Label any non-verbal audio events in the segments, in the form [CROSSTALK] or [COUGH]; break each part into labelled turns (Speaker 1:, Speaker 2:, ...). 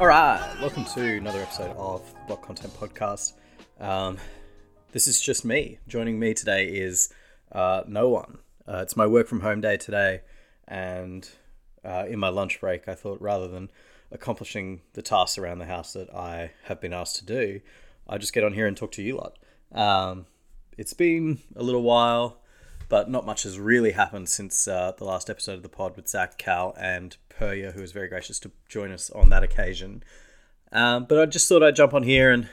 Speaker 1: All right, welcome to another episode of Block Content Podcast. Um, this is just me. Joining me today is uh, no one. Uh, it's my work from home day today, and uh, in my lunch break, I thought rather than accomplishing the tasks around the house that I have been asked to do, I just get on here and talk to you lot. Um, it's been a little while, but not much has really happened since uh, the last episode of the pod with Zach, Cal, and Perya, who was very gracious to join us on that occasion. Um, but I just thought I'd jump on here and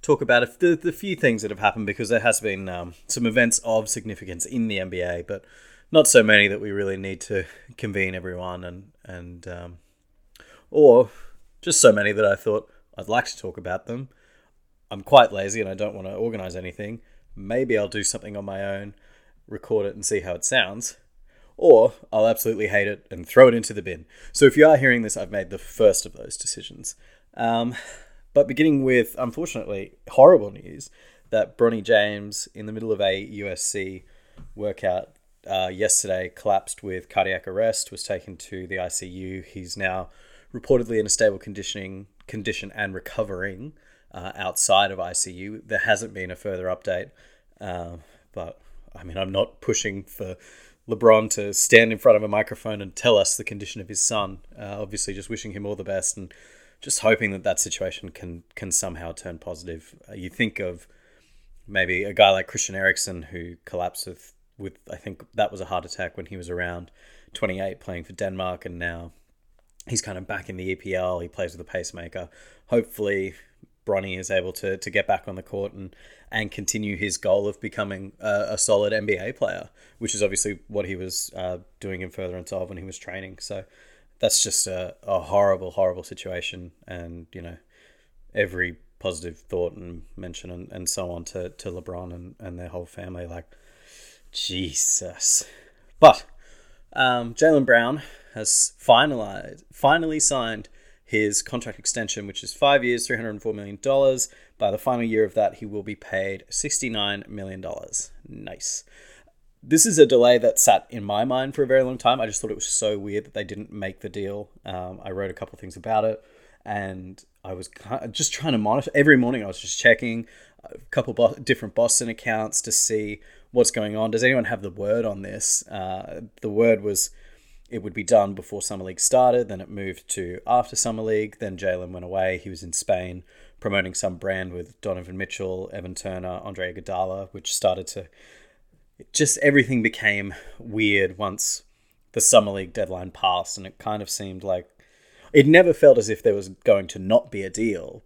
Speaker 1: talk about the, the few things that have happened because there has been um, some events of significance in the NBA, but not so many that we really need to convene everyone and and um, or just so many that I thought I'd like to talk about them. I'm quite lazy and I don't want to organize anything. Maybe I'll do something on my own, record it and see how it sounds. Or I'll absolutely hate it and throw it into the bin. So if you are hearing this, I've made the first of those decisions. Um, but beginning with, unfortunately, horrible news that Bronny James, in the middle of a USC workout uh, yesterday, collapsed with cardiac arrest, was taken to the ICU. He's now reportedly in a stable conditioning condition and recovering uh, outside of ICU. There hasn't been a further update, uh, but I mean, I'm not pushing for LeBron to stand in front of a microphone and tell us the condition of his son. Uh, obviously, just wishing him all the best and just hoping that that situation can can somehow turn positive. Uh, you think of maybe a guy like Christian Eriksen who collapsed with with I think that was a heart attack when he was around 28 playing for Denmark and now he's kind of back in the EPL. He plays with a pacemaker. Hopefully, Bronny is able to to get back on the court and and continue his goal of becoming a, a solid NBA player, which is obviously what he was uh, doing in furtherance of when he was training. So that's just a, a horrible, horrible situation, and you know every positive thought and mention and, and so on to, to LeBron and, and their whole family. Like, Jesus. But um, Jaylen Brown has finalized, finally signed his contract extension, which is five years, $304 million. By the final year of that, he will be paid $69 million. Nice. This is a delay that sat in my mind for a very long time. I just thought it was so weird that they didn't make the deal. Um, I wrote a couple things about it, and I was just trying to monitor. Every morning, I was just checking a couple bo- different Boston accounts to see what's going on. Does anyone have the word on this? Uh, the word was it would be done before Summer League started. Then it moved to after Summer League. Then Jaylen went away. He was in Spain promoting some brand with Donovan Mitchell, Evan Turner, Andre Iguodala, which started to just everything became weird once the Summer League deadline passed, and it kind of seemed like it never felt as if there was going to not be a deal,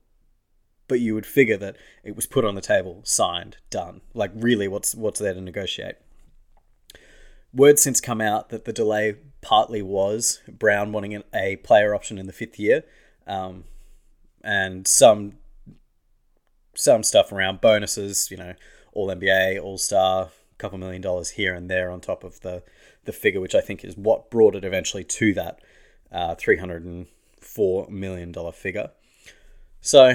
Speaker 1: but you would figure that it was put on the table, signed, done. Like really, what's what's there to negotiate? Word since come out that the delay partly was Brown wanting a player option in the fifth year, um, and some some stuff around bonuses. You know, All NBA, All Star, a couple million dollars here and there on top of the the figure, which I think is what brought it eventually to that uh, three hundred and four million dollar figure. So,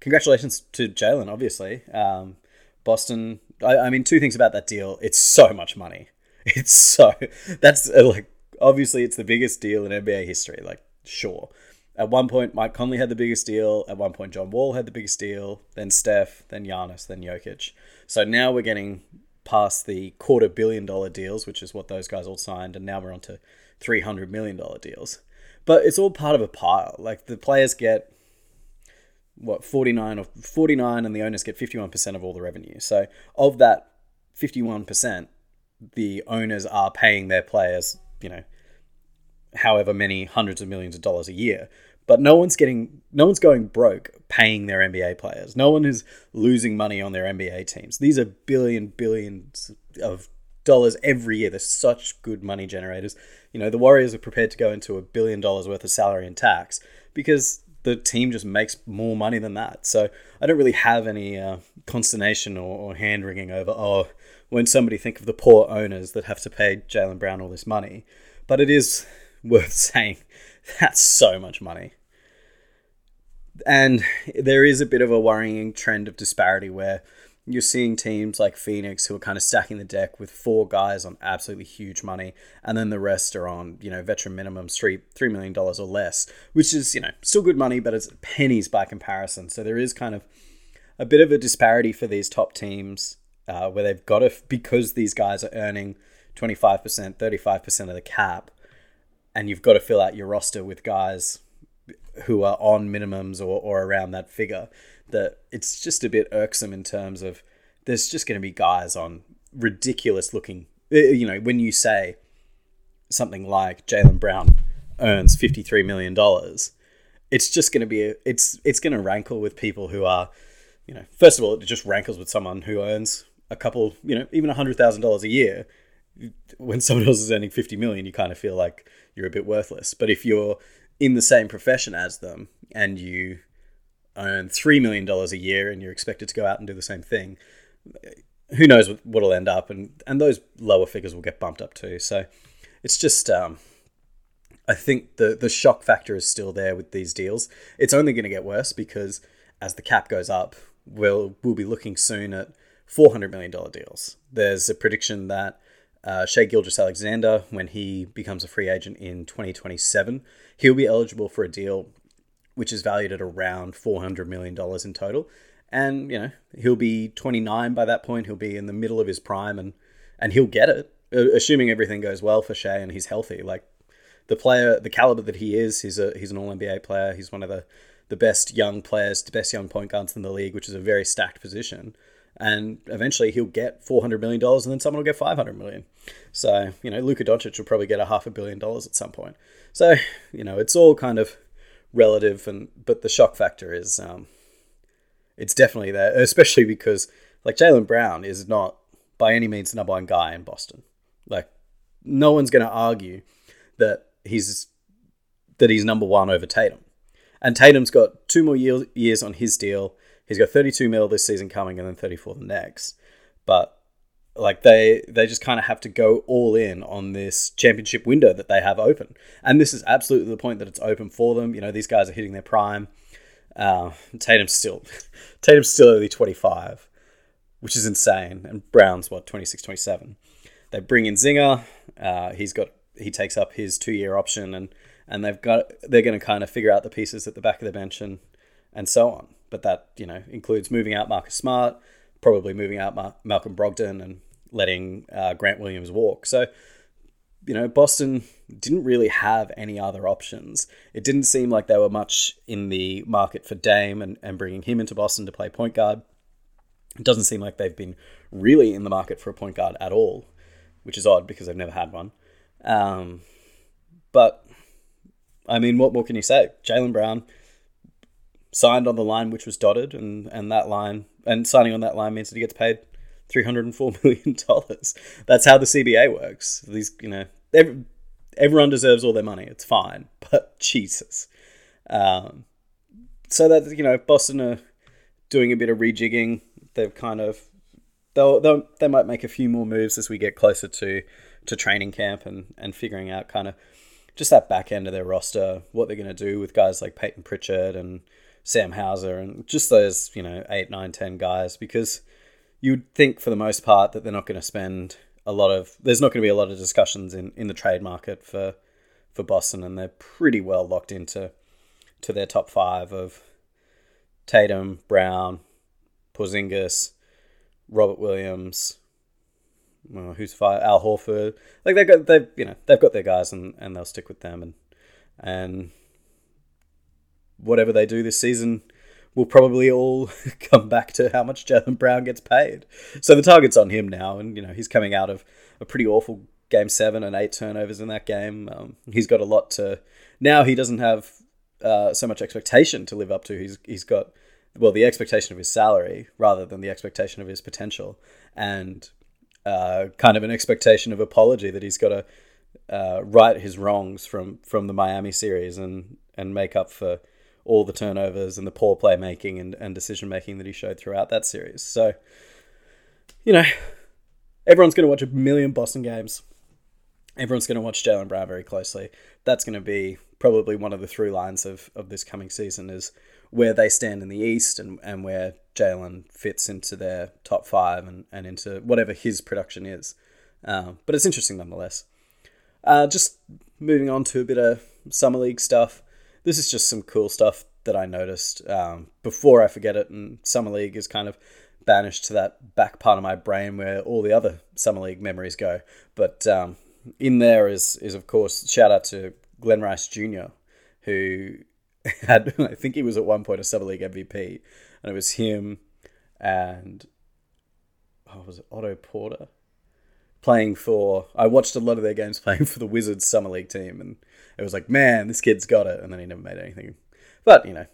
Speaker 1: congratulations to Jaylen. Obviously, um, Boston. I, I mean, two things about that deal. It's so much money. [LAUGHS] It's so that's uh, like obviously it's the biggest deal in NBA history. Like, sure. At one point, Mike Conley had the biggest deal. At one point, John Wall had the biggest deal. Then Steph, then Giannis, then Jokic. So now we're getting past the quarter billion dollar deals, which is what those guys all signed, and now we're on to three hundred million dollar deals. But it's all part of a pile. Like the players get what forty nine or forty nine, and the owners get fifty one percent of all the revenue. So of that fifty one percent, the owners are paying their players you know, however many hundreds of millions of dollars a year. But no one's getting, no one's going broke paying their NBA players. No one is losing money on their NBA teams. These are billion, billions of dollars every year. They're such good money generators. You know, the Warriors are prepared to go into a billion dollars worth of salary and tax because the team just makes more money than that. So I don't really have any uh, consternation or, or hand wringing over, oh, when somebody think of the poor owners that have to pay Jaylen Brown all this money. But it is worth [LAUGHS] saying that's so much money. And there is a bit of a worrying trend of disparity where you're seeing teams like Phoenix who are kind of stacking the deck with four guys on absolutely huge money, and then the rest are on you know veteran minimums three three million dollars or less, which is you know still good money, but it's pennies by comparison. So there is kind of a bit of a disparity for these top teams uh, where they've got to because these guys are earning twenty five percent, thirty five percent of the cap, and you've got to fill out your roster with guys who are on minimums or, or around that figure that it's just a bit irksome in terms of there's just going to be guys on ridiculous looking. Uh, you know, when you say something like Jaylen Brown earns fifty three million dollars, it's just going to be a, it's it's going to rankle with people who are, you know, first of all, it just rankles with someone who earns a couple, you know, even a hundred thousand dollars a year. When someone else is earning fifty million, you kind of feel like you're a bit worthless. But if you're in the same profession as them and you earn $3 million a year and you're expected to go out and do the same thing, who knows what, what'll end up. And, and those lower figures will get bumped up too. So it's just, um, I think the, the shock factor is still there with these deals. It's only going to get worse because as the cap goes up, we'll, we'll be looking soon at $400 million deals. There's a prediction that uh, Shai Gilgeous-Alexander, when he becomes a free agent in 2027, he'll be eligible for a deal which is valued at around $400 million in total. And, you know, he'll be 29 by that point. He'll be in the middle of his prime and, and he'll get it, assuming everything goes well for Shai and he's healthy. Like, the player, the caliber that he is, he's a he's an All NBA player. He's one of the the best young players, the best young point guards in the league, which is a very stacked position. And eventually he'll get four hundred million dollars, and then someone will get five hundred million. So you know, Luka Doncic will probably get a half a billion dollars at some point. So you know, it's all kind of relative, and but the shock factor is um, it's definitely there, especially because like Jaylen Brown is not by any means the number one guy in Boston. Like no one's going to argue that he's that he's number one over Tatum, and Tatum's got two more year, years on his deal. He's got 32 mil this season coming, and then 34 the next. But like they they just kind of have to go all in on this championship window that they have open. And this is absolutely the point that it's open for them. You know these guys are hitting their prime. Uh, tatum's still [LAUGHS] tatum's still only 25 which is insane. And brown's what 26 27 they bring in zinger. Uh, he's got he takes up his two year option and and they've got they're going to kind of figure out the pieces at the back of the bench and and so on but that you know includes moving out marcus smart probably moving out Ma- Malcolm Brogdon and letting uh, Grant Williams walk. So, you know, Boston didn't really have any other options. It didn't seem like they were much in the market for Dame and, and bringing him into Boston to play point guard. It doesn't seem like they've been really in the market for a point guard at all, which is odd because they've never had one. Um, but, I mean, what more can you say? Jaylen Brown signed on the line which was dotted, and, and that line, and signing on that line means that he gets paid $304 [LAUGHS] million. That's how the CBA works. These, you know, every, everyone deserves all their money. It's fine. [LAUGHS] But Jesus. Um, so that, you know, Boston are doing a bit of rejigging. They've kind of, they'll, they'll, they might make a few more moves as we get closer to, to training camp and, and figuring out kind of just that back end of their roster, what they're going to do with guys like Peyton Pritchard and Sam Hauser and just those, you know, eight, nine, ten guys because – you'd think for the most part that they're not going to spend a lot of there's not going to be a lot of discussions in, in the trade market for for Boston and they're pretty well locked into to their top five of Tatum, Brown, Porzingis, Robert Williams, well, who's? Al Horford. Like they got they you know they've got their guys and, and they'll stick with them and and whatever they do this season will probably all [LAUGHS] come back to how much Jaylen Brown gets paid. So the target's on him now, and you know he's coming out of a pretty awful game seven and eight turnovers in that game. Um, he's got a lot to. Now he doesn't have uh, so much expectation to live up to. He's he's got well the expectation of his salary rather than the expectation of his potential, and uh, kind of an expectation of apology that he's got to uh, right his wrongs from from the Miami series and and make up for all the turnovers and the poor playmaking and, and decision making that he showed throughout that series. So, you know, everyone's going to watch a million Boston games. Everyone's going to watch Jaylen Brown very closely. That's going to be probably one of the through lines of, of this coming season is where they stand in the East and, and where Jaylen fits into their top five and, and into whatever his production is. Uh, but it's interesting nonetheless. Uh, just moving on to a bit of Summer League stuff. This is just some cool stuff that I noticed um, before I forget it. And Summer League is kind of banished to that back part of my brain where all the other Summer League memories go. But um, in there is, is, of course, shout out to Glen Rice Jr., who [LAUGHS] had, I think he was at one point a Summer League MVP. And it was him and, oh, was it Otto Porter? Playing for, I watched a lot of their games [LAUGHS] playing for the Wizards Summer League team. And it was like, man, this kid's got it. And then he never made anything. But, you know,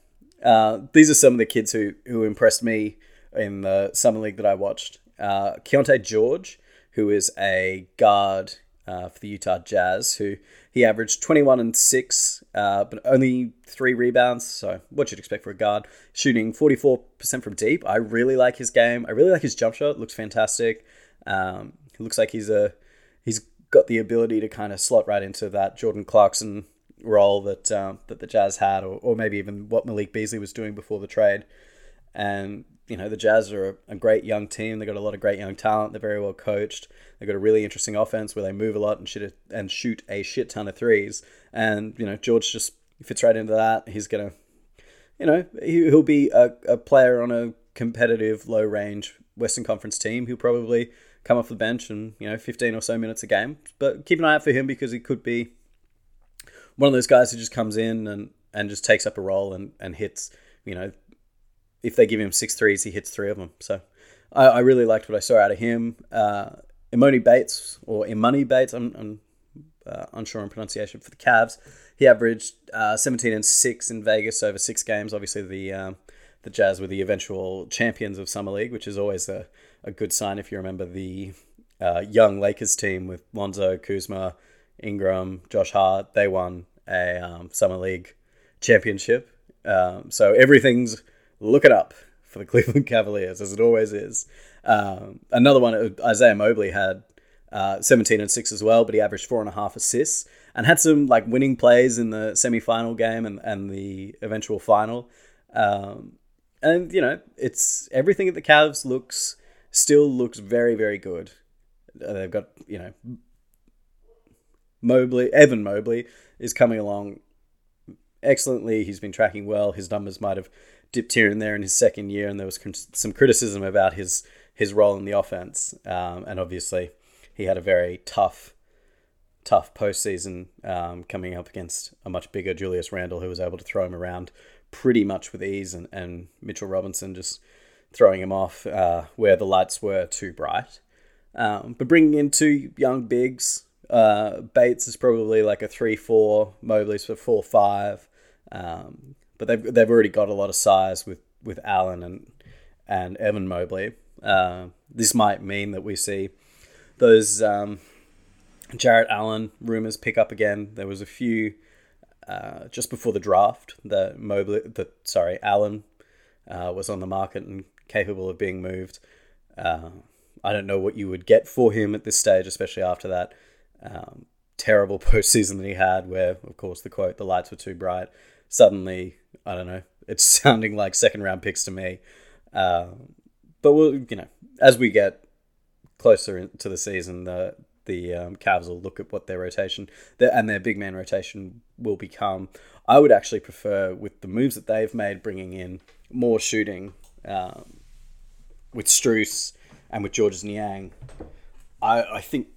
Speaker 1: uh, these are some of the kids who, who impressed me in the summer league that I watched. Uh, Keyonte George, who is a guard uh, for the Utah Jazz, who he averaged 21 and 6, uh, but only three rebounds. So, what you'd expect for a guard. Shooting 44% from deep. I really like his game. I really like his jump shot. Looks fantastic. Um, looks like he's a he's got the ability to kind of slot right into that Jordan Clarkson role that um, that the Jazz had, or, or maybe even what Malik Beasley was doing before the trade. And you know the Jazz are a, a great young team. They got a lot of great young talent. They're very well coached. They got a really interesting offense where they move a lot and shoot a, and shoot a shit ton of threes. And you know George just fits right into that. He's gonna, you know, he, he'll be a, a player on a competitive low range Western Conference team. He'll probably come off the bench and you know 15 or so minutes a game. But keep an eye out for him because he could be one of those guys who just comes in and, and just takes up a role and, and hits, you know, if they give him six threes, he hits three of them. So I, I really liked what I saw out of him. Uh, Emoni Bates, or Imani Bates, I'm, I'm uh, unsure on pronunciation for the Cavs. He averaged uh, 17 and 6 in Vegas over six games. Obviously, the um, the Jazz were the eventual champions of Summer League, which is always a, a good sign if you remember the uh, young Lakers team with Lonzo, Kuzma, Ingram, Josh Hart, they won a um, summer league championship. Um, so everything's looking up for the [LAUGHS] Cleveland Cavaliers, as it always is. Um, another one, uh, Isaiah Mobley had uh, 17 and 6 as well, but he averaged four and a half assists and had some like winning plays in the semi-final game and, and the eventual final. Um, and you know, it's everything at the Cavs looks still looks very very good. Uh, they've got you know Mobley, Evan Mobley, is coming along excellently. He's been tracking well. His numbers might have dipped here and there in his second year, and there was some criticism about his his role in the offense. Um, and obviously, he had a very tough, tough postseason um, coming up against a much bigger Julius Randle, who was able to throw him around pretty much with ease, and, and Mitchell Robinson just throwing him off uh, where the lights were too bright. Um, but bringing in two young bigs uh, Bates is probably like a three four. Mobley's for four five. Um, but they've they've already got a lot of size with with Allen and and Evan Mobley. Uh, this might mean that we see those um, Jarrett Allen rumors pick up again. There was a few uh, just before the draft that Mobley, that sorry, Allen uh, was on the market and capable of being moved. Uh, I don't know what you would get for him at this stage, especially after that um, terrible [LAUGHS] postseason that he had, where, of course, the quote, the lights were too bright. Suddenly, I don't know, it's [LAUGHS] sounding like second round picks to me. Uh, but we'll, you know, as we get closer to the season, the the um, Cavs will look at what their rotation their, and their big man rotation will become. I would actually prefer, with the moves that they've made, bringing in more shooting um, with Strus and with Georges Niang. I, I think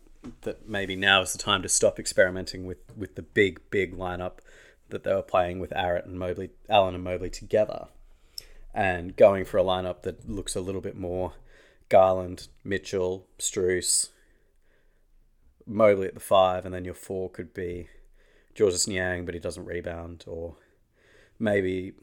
Speaker 1: that maybe now is the time to stop experimenting with, with the big, big lineup that they were playing with Arrett and Mobley, Allen and Mobley together, and going for a lineup that looks a little bit more Garland, Mitchell, Strus, Mobley at the five, and then your four could be Georges Niang, but he doesn't rebound, or maybe.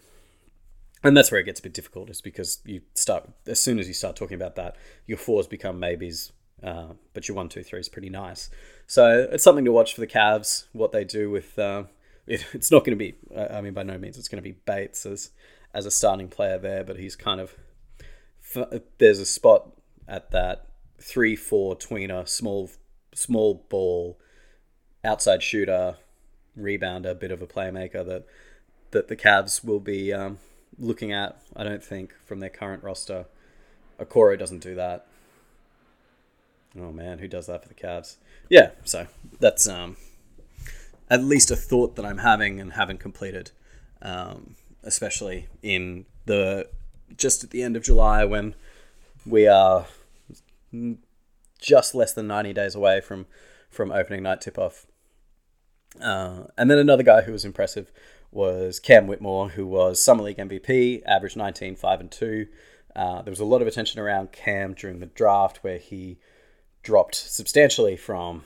Speaker 1: And that's where it gets a bit difficult, is because you start as soon as you start talking about that, your fours become maybes uh, but your one, two, three is pretty nice. So it's something to watch for the Cavs. What they do with uh, [LAUGHS] it, it's not going to be. I mean, by no means it's going to be Bates as as a starting player there, but he's kind of there's a spot at that three four tweener small small ball outside shooter rebounder, bit of a playmaker that that the Cavs will be um, looking at. I don't think from their current roster, Okoro doesn't do that. Oh man, who does that for the Cavs? Yeah, so that's um, at least a thought that I'm having and haven't completed, um, especially in the just at the end of July when we are just less than 90 days away from from opening night tip off. Uh, and then another guy who was impressive was Cam Whitmore, who was Summer League MVP, averaged 19, 5 and 2. Uh, there was a lot of attention around Cam during the draft where he dropped substantially from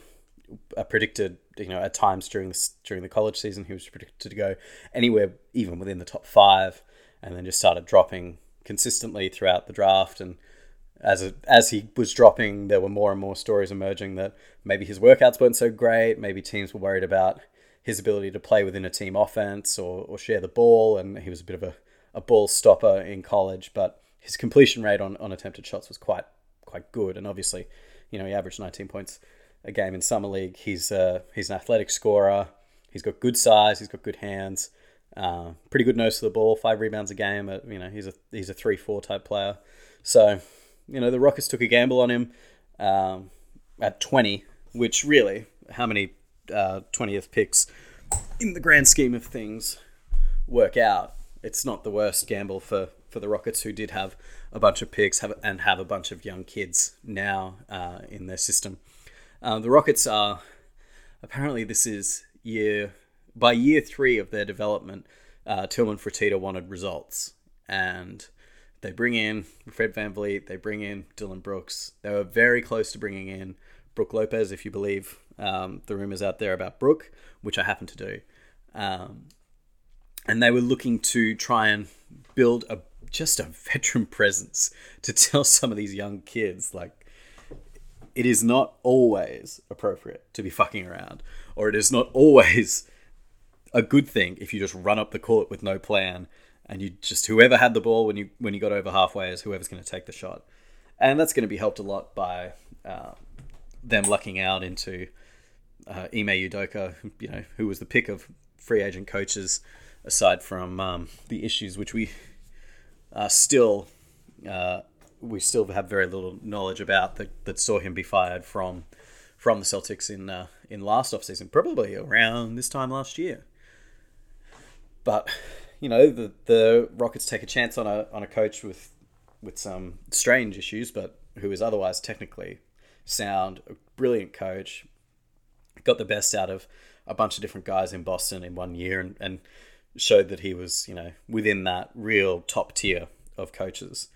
Speaker 1: a predicted, you know, at times during the, during the college season, he was predicted to go anywhere even within the top five, and then just started dropping consistently throughout the draft. And as as he was dropping, there were more and more stories emerging that maybe his workouts weren't so great, maybe teams were worried about his ability to play within a team offense or, or share the ball, and he was a bit of a, a ball stopper in college, but his completion rate on, on attempted shots was quite quite good, and obviously, you know, he averaged 19 points a game in summer league. He's uh, he's an athletic scorer. He's got good size. He's got good hands. Uh, pretty good nose to the ball. Five rebounds a game. Uh, you know, he's a he's a three four type player. So, you know, the Rockets took a gamble on him um, at 20, which really, how many uh, 20th picks in the grand scheme of things work out? It's not the worst gamble for for the Rockets, who did have a bunch of picks have, and have a bunch of young kids now uh, in their system. Uh, the Rockets are apparently this is year by year three of their development. Uh, Tillman Fertitta wanted results, and they bring in Fred VanVleet. They bring in Dillon Brooks. They were very close to bringing in Brook Lopez, if you believe um, the rumors out there about Brook, which I happen to do. Um, and they were looking to try and build a just a veteran [LAUGHS] presence to tell some of these young kids like it is not always appropriate to be fucking around, or it is not always a good thing if you just run up the court with no plan and you just whoever had the ball when you when you got over halfway is whoever's going to take the shot, and that's going to be helped a lot by uh, them lucking out into uh, Ime Udoka, you know, who was the pick of free agent coaches, aside from um, the issues which we are still uh, we still have very little knowledge about that, that saw him be fired from from the Celtics in uh, in last offseason, probably around this time last year. But you know the the Rockets take a chance on a on a coach with with some strange issues, but who is otherwise technically sound, a brilliant coach, got the best out of a bunch of different guys in Boston in one year, and, and showed that he was you know within that real top tier of coaches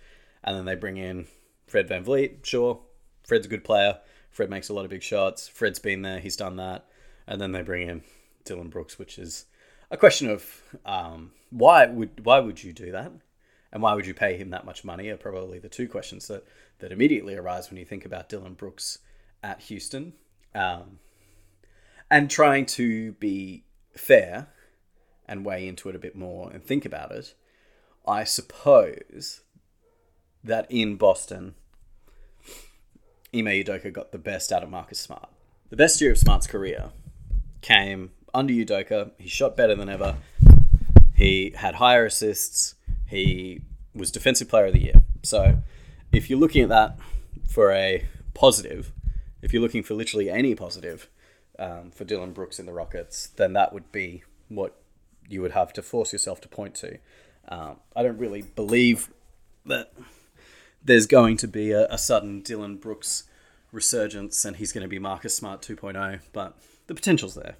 Speaker 1: and then they bring in Fred VanVleet. Sure, Fred's a good player. Fred makes a lot of big shots. Fred's been there. He's done that. And then they bring in Dillon Brooks, which is a question of um, why would why would you do that, and why would you pay him that much money? Are probably the two questions that that immediately arise when you think about Dillon Brooks at Houston. Um, and trying to be fair and weigh into it a bit more and think about it, I suppose that in Boston, Ime Udoka got the best out of Marcus Smart. The best year of Smart's career came under Udoka. He shot better than ever. He had higher assists. He was Defensive Player of the Year. So, if you're looking at that for a positive, if you're looking for literally any positive um, for Dillon Brooks in the Rockets, then that would be what you would have to force yourself to point to. Um, I don't really believe that there's going to be a, a sudden Dillon Brooks resurgence and he's going to be Marcus Smart 2.0, but the potential's there.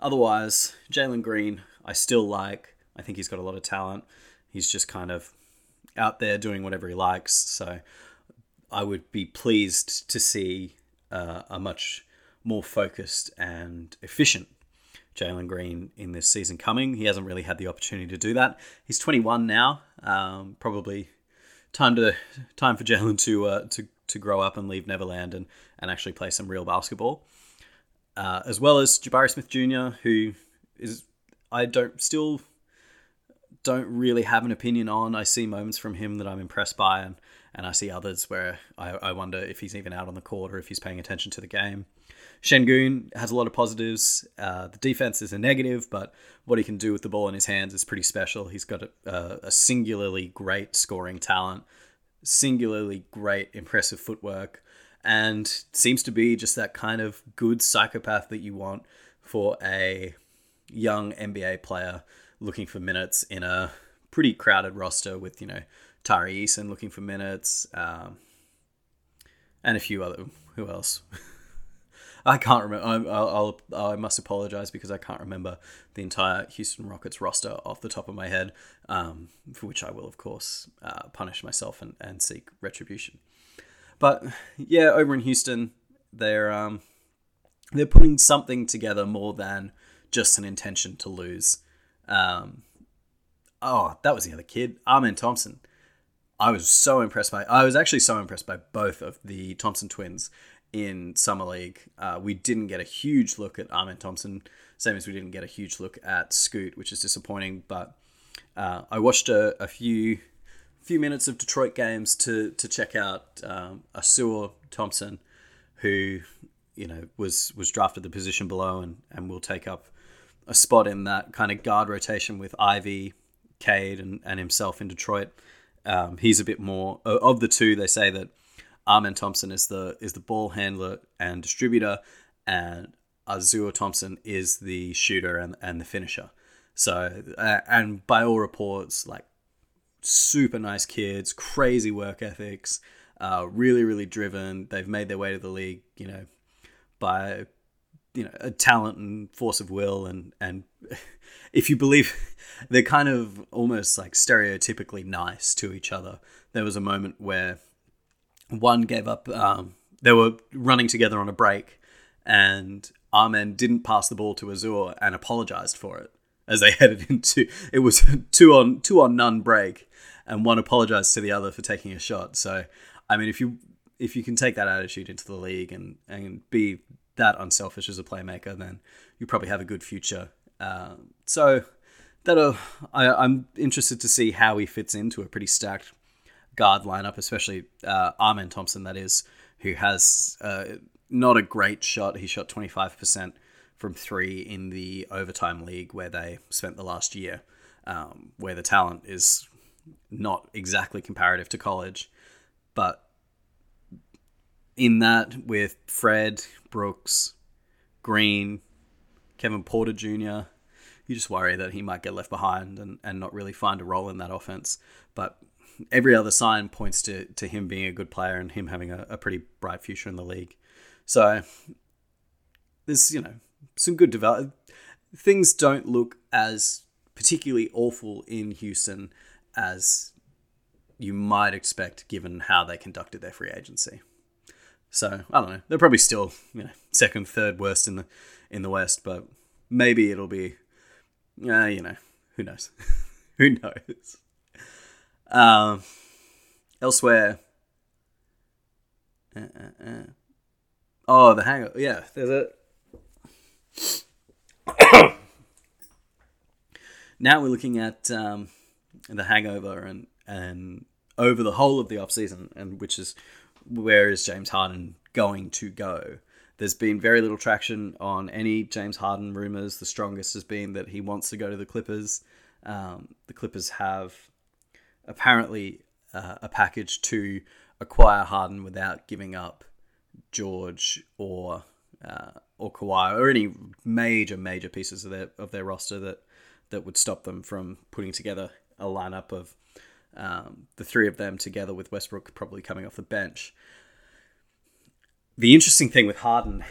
Speaker 1: Otherwise, Jalen Green, I still like. I think he's got a lot of talent. He's just kind of out there doing whatever he likes. So I would be pleased to see uh, a much more focused and efficient Jalen Green in this season coming. He hasn't really had the opportunity to do that. He's 21 now, um, probably time to time for Jalen to uh, to to grow up and leave Neverland and and actually play some real basketball, uh, as well as Jabari Smith Jr., who is I don't still don't really have an opinion on. I see moments from him that I'm impressed by, and and I see others where I, I wonder if he's even out on the court or if he's paying attention to the game. Sengun has a lot of positives. Uh, the defense is a negative, but what he can do with the ball in his hands is pretty special. He's got a, a singularly great scoring talent, singularly great impressive footwork, and seems to be just that kind of good psychopath that you want for a young NBA player looking for minutes in a pretty crowded roster with, you know, Tari Eason looking for minutes, um, and a few other. Who else? [LAUGHS] I can't remember. I'll, I'll, i must apologize because I can't remember the entire Houston Rockets roster off the top of my head, um, for which I will, of course, uh, punish myself and, and seek retribution. But yeah, over in Houston, they're um, they're putting something together more than just an intention to lose. Um, oh, that was the other kid, Amen Thompson. I was so impressed by. I was actually so impressed by both of the Thompson twins in Summer League. Uh, we didn't get a huge look at Amen Thompson, same as we didn't get a huge look at Scoot, which is disappointing. But uh, I watched a, a, few few minutes of Detroit games to to check out um, Ausar Thompson, who you know was was drafted the position below and and will take up a spot in that kind of guard rotation with Ivey, Cade, and, and himself in Detroit. Um, he's a bit more of the two. They say that Amen Thompson is the is the ball handler and distributor, and Ausar Thompson is the shooter and, and the finisher. So, uh, and by all reports, like super nice kids, crazy work ethics, uh, really, really driven. They've made their way to the league, you know, by you know a talent and force of will, and and [LAUGHS] if you believe, [LAUGHS] they're kind of almost like stereotypically nice to each other. There was a moment where one gave up. Um, they were running together on a break, and Amen didn't pass the ball to Ausar and apologized for it as they [LAUGHS] headed into. It was [LAUGHS] two on two on none break, and one apologized to the other for taking a shot. So, I mean, if you if you can take that attitude into the league and and be that unselfish as a playmaker, then you probably have a good future. Uh, so that I, I'm interested to see how he fits into a pretty stacked guard lineup, especially uh, Amen Thompson, that is, who has uh, not a great shot. He shot 25% from three in the overtime league where they spent the last year, um, where the talent is not exactly comparative to college. But in that, with Fred, Brooks, Green, Kevin Porter Jr., you just worry that he might get left behind and, and not really find a role in that offense. But every other sign points to, to him being a good player and him having a, a pretty bright future in the league. So there's, you know, some good develop. Things don't look as particularly awful in Houston as you might expect given how they conducted their free agency. So I don't know. They're probably still you know second, third worst in the in the West, but maybe it'll be, uh, you know, who knows? [LAUGHS] who knows? Um, elsewhere. Uh, uh, uh. Oh, the hangover. Yeah, there's a. [COUGHS] now we're looking at um, the hangover and and over the whole of the off season, and which is where is James Harden going to go? There's been very little traction on any James Harden rumors. The strongest has been that he wants to go to the Clippers. Um, the Clippers have apparently uh, a package to acquire Harden without giving up George or uh, or Kawhi or any major major pieces of their of their roster that that would stop them from putting together a lineup of um, the three of them together with Westbrook probably coming off the bench. The interesting thing with Harden,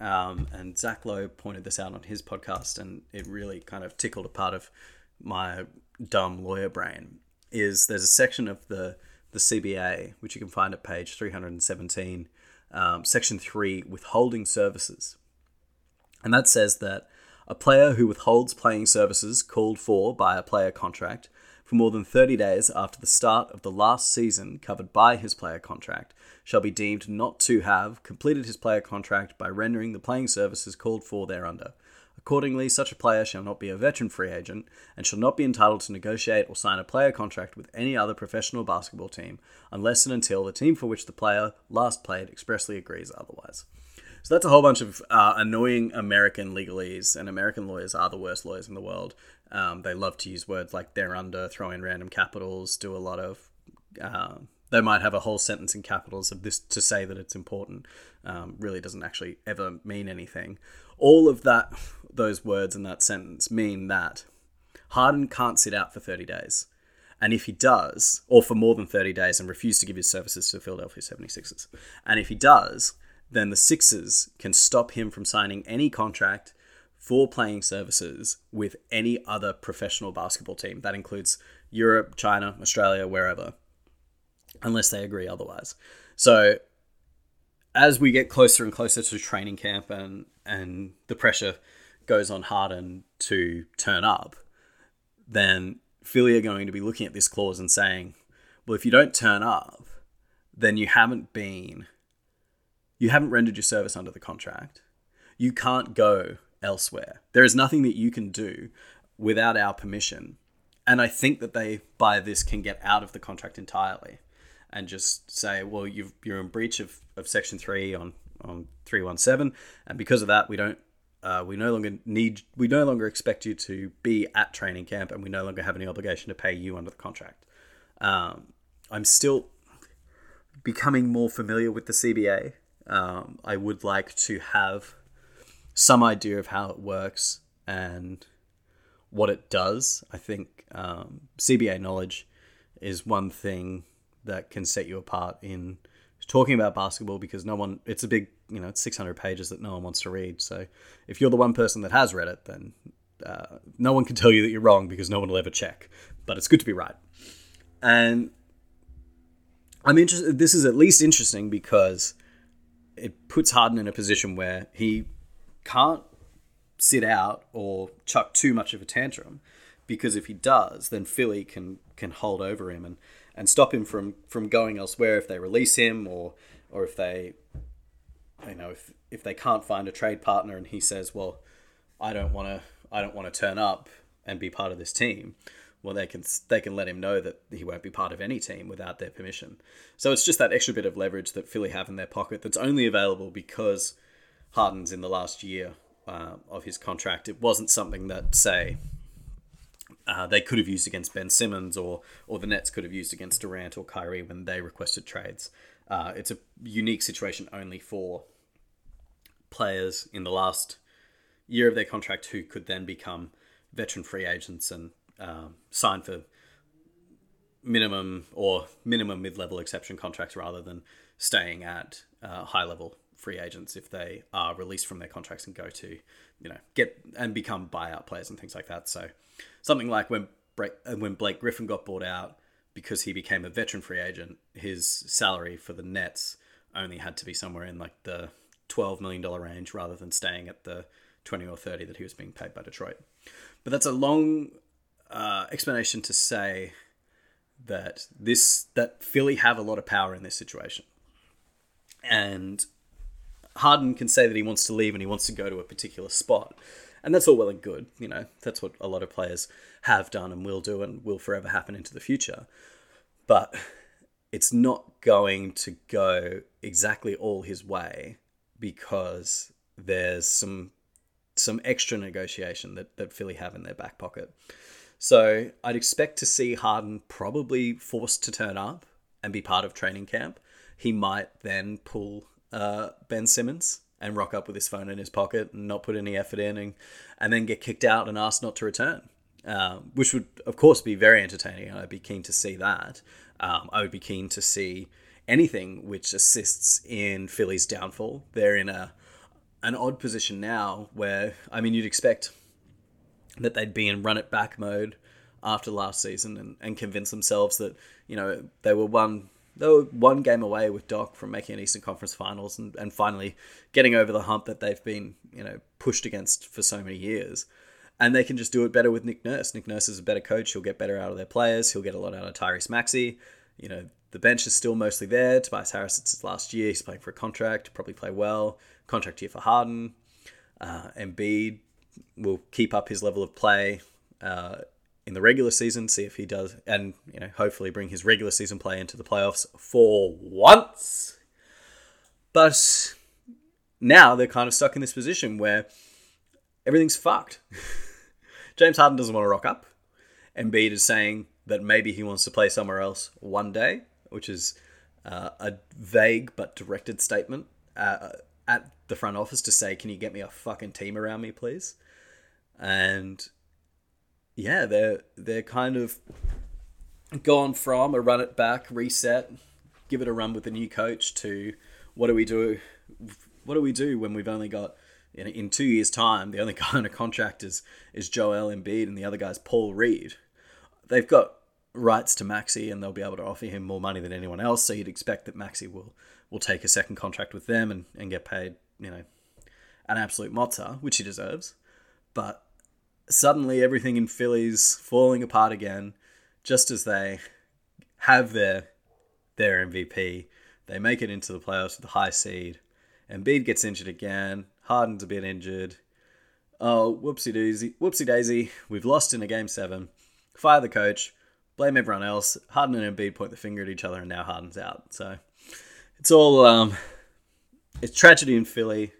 Speaker 1: um, and Zach Lowe pointed this out on his podcast, and it really kind of tickled a part of my dumb lawyer brain, is there's a section of the the CBA which you can find at page 317, um, section three, withholding services, and that says that a player who withholds playing services called for by a player contract for more than 30 days after the start of the last season covered by his player contract shall be deemed not to have completed his player contract by rendering the playing services called for thereunder, Accordingly, such a player shall not be a veteran free agent and shall not be entitled to negotiate or sign a player contract with any other professional basketball team unless and until the team for which the player last played expressly agrees otherwise. So that's a whole bunch of uh, annoying American legalese, and American lawyers are the worst lawyers in the world. Um, they love to use words like thereunder, throw in random capitals, do a lot of. Uh, they might have a whole sentence in capitals of this to say that it's important. Um, really doesn't actually ever mean anything. All of that, those words in that sentence mean that Harden can't sit out for 30 days. And if he does, or for more than 30 days and refuse to give his services to the Philadelphia 76ers, and if he does, then the Sixers can stop him from signing any contract for playing services with any other professional basketball team. That includes Europe, China, Australia, wherever, unless they agree otherwise. So, as we get closer and closer to training camp and, and the pressure goes on Harden to turn up, then Philly are going to be looking at this clause and saying, well, if you don't turn up, then you haven't been, you haven't rendered your service under the contract. You can't go elsewhere. There is nothing that you can do without our permission. And I think that they, by this, can get out of the contract entirely and just say, well, you are in breach of, of Section 3 on, on 317. And because of that, we don't uh, we no longer need we no longer expect you to be at training camp and we no longer have any obligation to pay you under the contract. Um, i'm still becoming more familiar with the cba um, i would like to have some idea of how it works and what it does. I think um, cba knowledge is one thing that can set you apart in talking about basketball because no one it's a big you know it's 600 pages that no one wants to read. So if you're the one person that has read it then uh, no one can tell you that you're wrong because no one will ever check but it's good to be right. And i'm interested this is at least interesting because it puts harden in a position where he can't sit out or chuck too much of a tantrum because if he does then philly can can hold over him. And and stop him from from going elsewhere if they release him or or if they you know if if they can't find a trade partner and he says well I don't want to I don't want to turn up and be part of this team well they can they can let him know that he won't be part of any team without their permission. So it's just that extra bit of leverage that Philly have in their pocket that's only available because Harden's in the last year uh, of his contract. It wasn't something that say uh, they could have used against Ben Simmons or or the Nets could have used against Durant or Kyrie when they requested trades. Uh, it's a unique situation only for players in the last year of their contract who could then become veteran free agents and um, sign for minimum or minimum mid-level exception contracts rather than staying at uh, high level free agents if they are released from their contracts and go to you know get and become buyout players and things like that so something like when uh, when Blake Griffin got bought out because he became a veteran free agent, his salary for the Nets only had to be somewhere in like the twelve million dollar range rather than staying at the twenty or thirty that he was being paid by Detroit. But that's a long uh, explanation to say that this that Philly have a lot of power in this situation, and Harden can say that he wants to leave and he wants to go to a particular spot. And that's all well and good. You know, that's what a lot of players have done and will do and will forever happen into the future. But it's not going to go exactly all his way because there's some some extra negotiation that, that Philly have in their back pocket. So I'd expect to see Harden probably forced to turn up and be part of training camp. He might then pull uh, Ben Simmons and rock up with his phone in his pocket and not put any effort in and, and then get kicked out and asked not to return, um, which would, of course, be very entertaining. I'd be keen to see that. Um, I would be keen to see anything which assists in Philly's downfall. They're in a an odd position now where, I mean, you'd expect that they'd be in run it back mode after last season and, and convince themselves that, you know, they were one they were one game away with Doc from making an Eastern Conference Finals and, and finally getting over the hump that they've been, you know, pushed against for so many years. And they can just do it better with Nick Nurse. Nick Nurse is a better coach. He'll get better out of their players. He'll get a lot out of Tyrese Maxey. You know, the bench is still mostly there. Tobias Harris, it's his last year. He's playing for a contract. Probably play well. Contract year for Harden. Uh, Embiid will keep up his level of play. Uh, in the regular season, see if he does, and you know, hopefully bring his regular season play into the playoffs for once. But now they're kind of stuck in this position where everything's fucked. [LAUGHS] James Harden doesn't want to rock up. Embiid is saying that maybe he wants to play somewhere else one day, which is uh, a vague but directed statement uh, at the front office to say, "Can you get me a fucking team around me, please?" And yeah, they're they're kind of gone from a run it back, reset, give it a run with the new coach to what do we do? What do we do when we've only got in, two years' time, the only [LAUGHS] guy on a contract is, is Joel Embiid and the other guy's Paul Reed. They've got rights to Maxey and they'll be able to offer him more money than anyone else. So you'd expect that Maxey will, will take a second contract with them and, and get paid, you know, an absolute mozza, which he deserves. But suddenly everything in Philly's falling apart again, just as they have their their MVP. They make it into the playoffs with a high seed. Embiid gets injured again. Harden's a bit injured. Oh, whoopsie daisy, whoopsie daisy. We've lost in a game seven. Fire the coach. Blame everyone else. Harden and Embiid point the finger at each other, and now Harden's out. So it's all um, it's tragedy in Philly.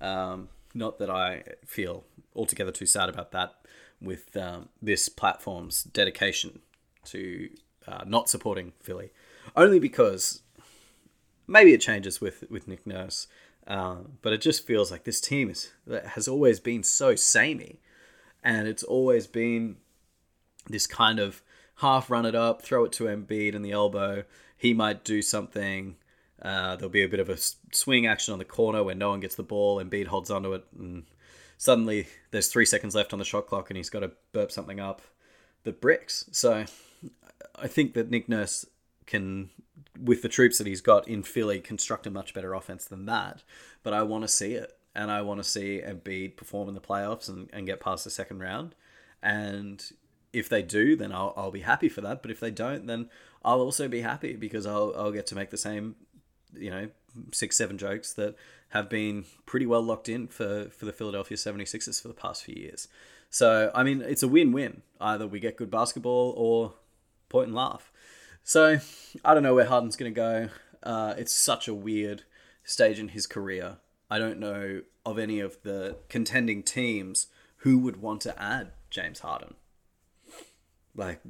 Speaker 1: Um, not that I feel altogether too sad about that. With um, this platform's dedication to uh, not supporting Philly, only because maybe it changes with with Nick Nurse. Uh, but it just feels like this team is has always been so samey, and it's always been this kind of half run it up, throw it to Embiid in the elbow. He might do something. Uh, there'll be a bit of a swing action on the corner where no one gets the ball. Embiid holds onto it, and suddenly there's three seconds left on the shot clock, and he's got to burp something up that bricks. So I think that Nick Nurse can with the troops that he's got in Philly, construct a much better offense than that. But I want to see it, and I want to see Embiid perform in the playoffs and, and get past the second round. And if they do, then I'll, I'll be happy for that. But if they don't, then I'll also be happy because I'll, I'll get to make the same, you know, six, seven jokes that have been pretty well locked in for, for the Philadelphia 76ers for the past few years. So, I mean, it's a win win. Either we get good basketball or point and laugh. So I don't know where Harden's going to go. Uh, it's such a weird stage in his career. I don't know of any of the contending teams who would want to add James Harden. Like,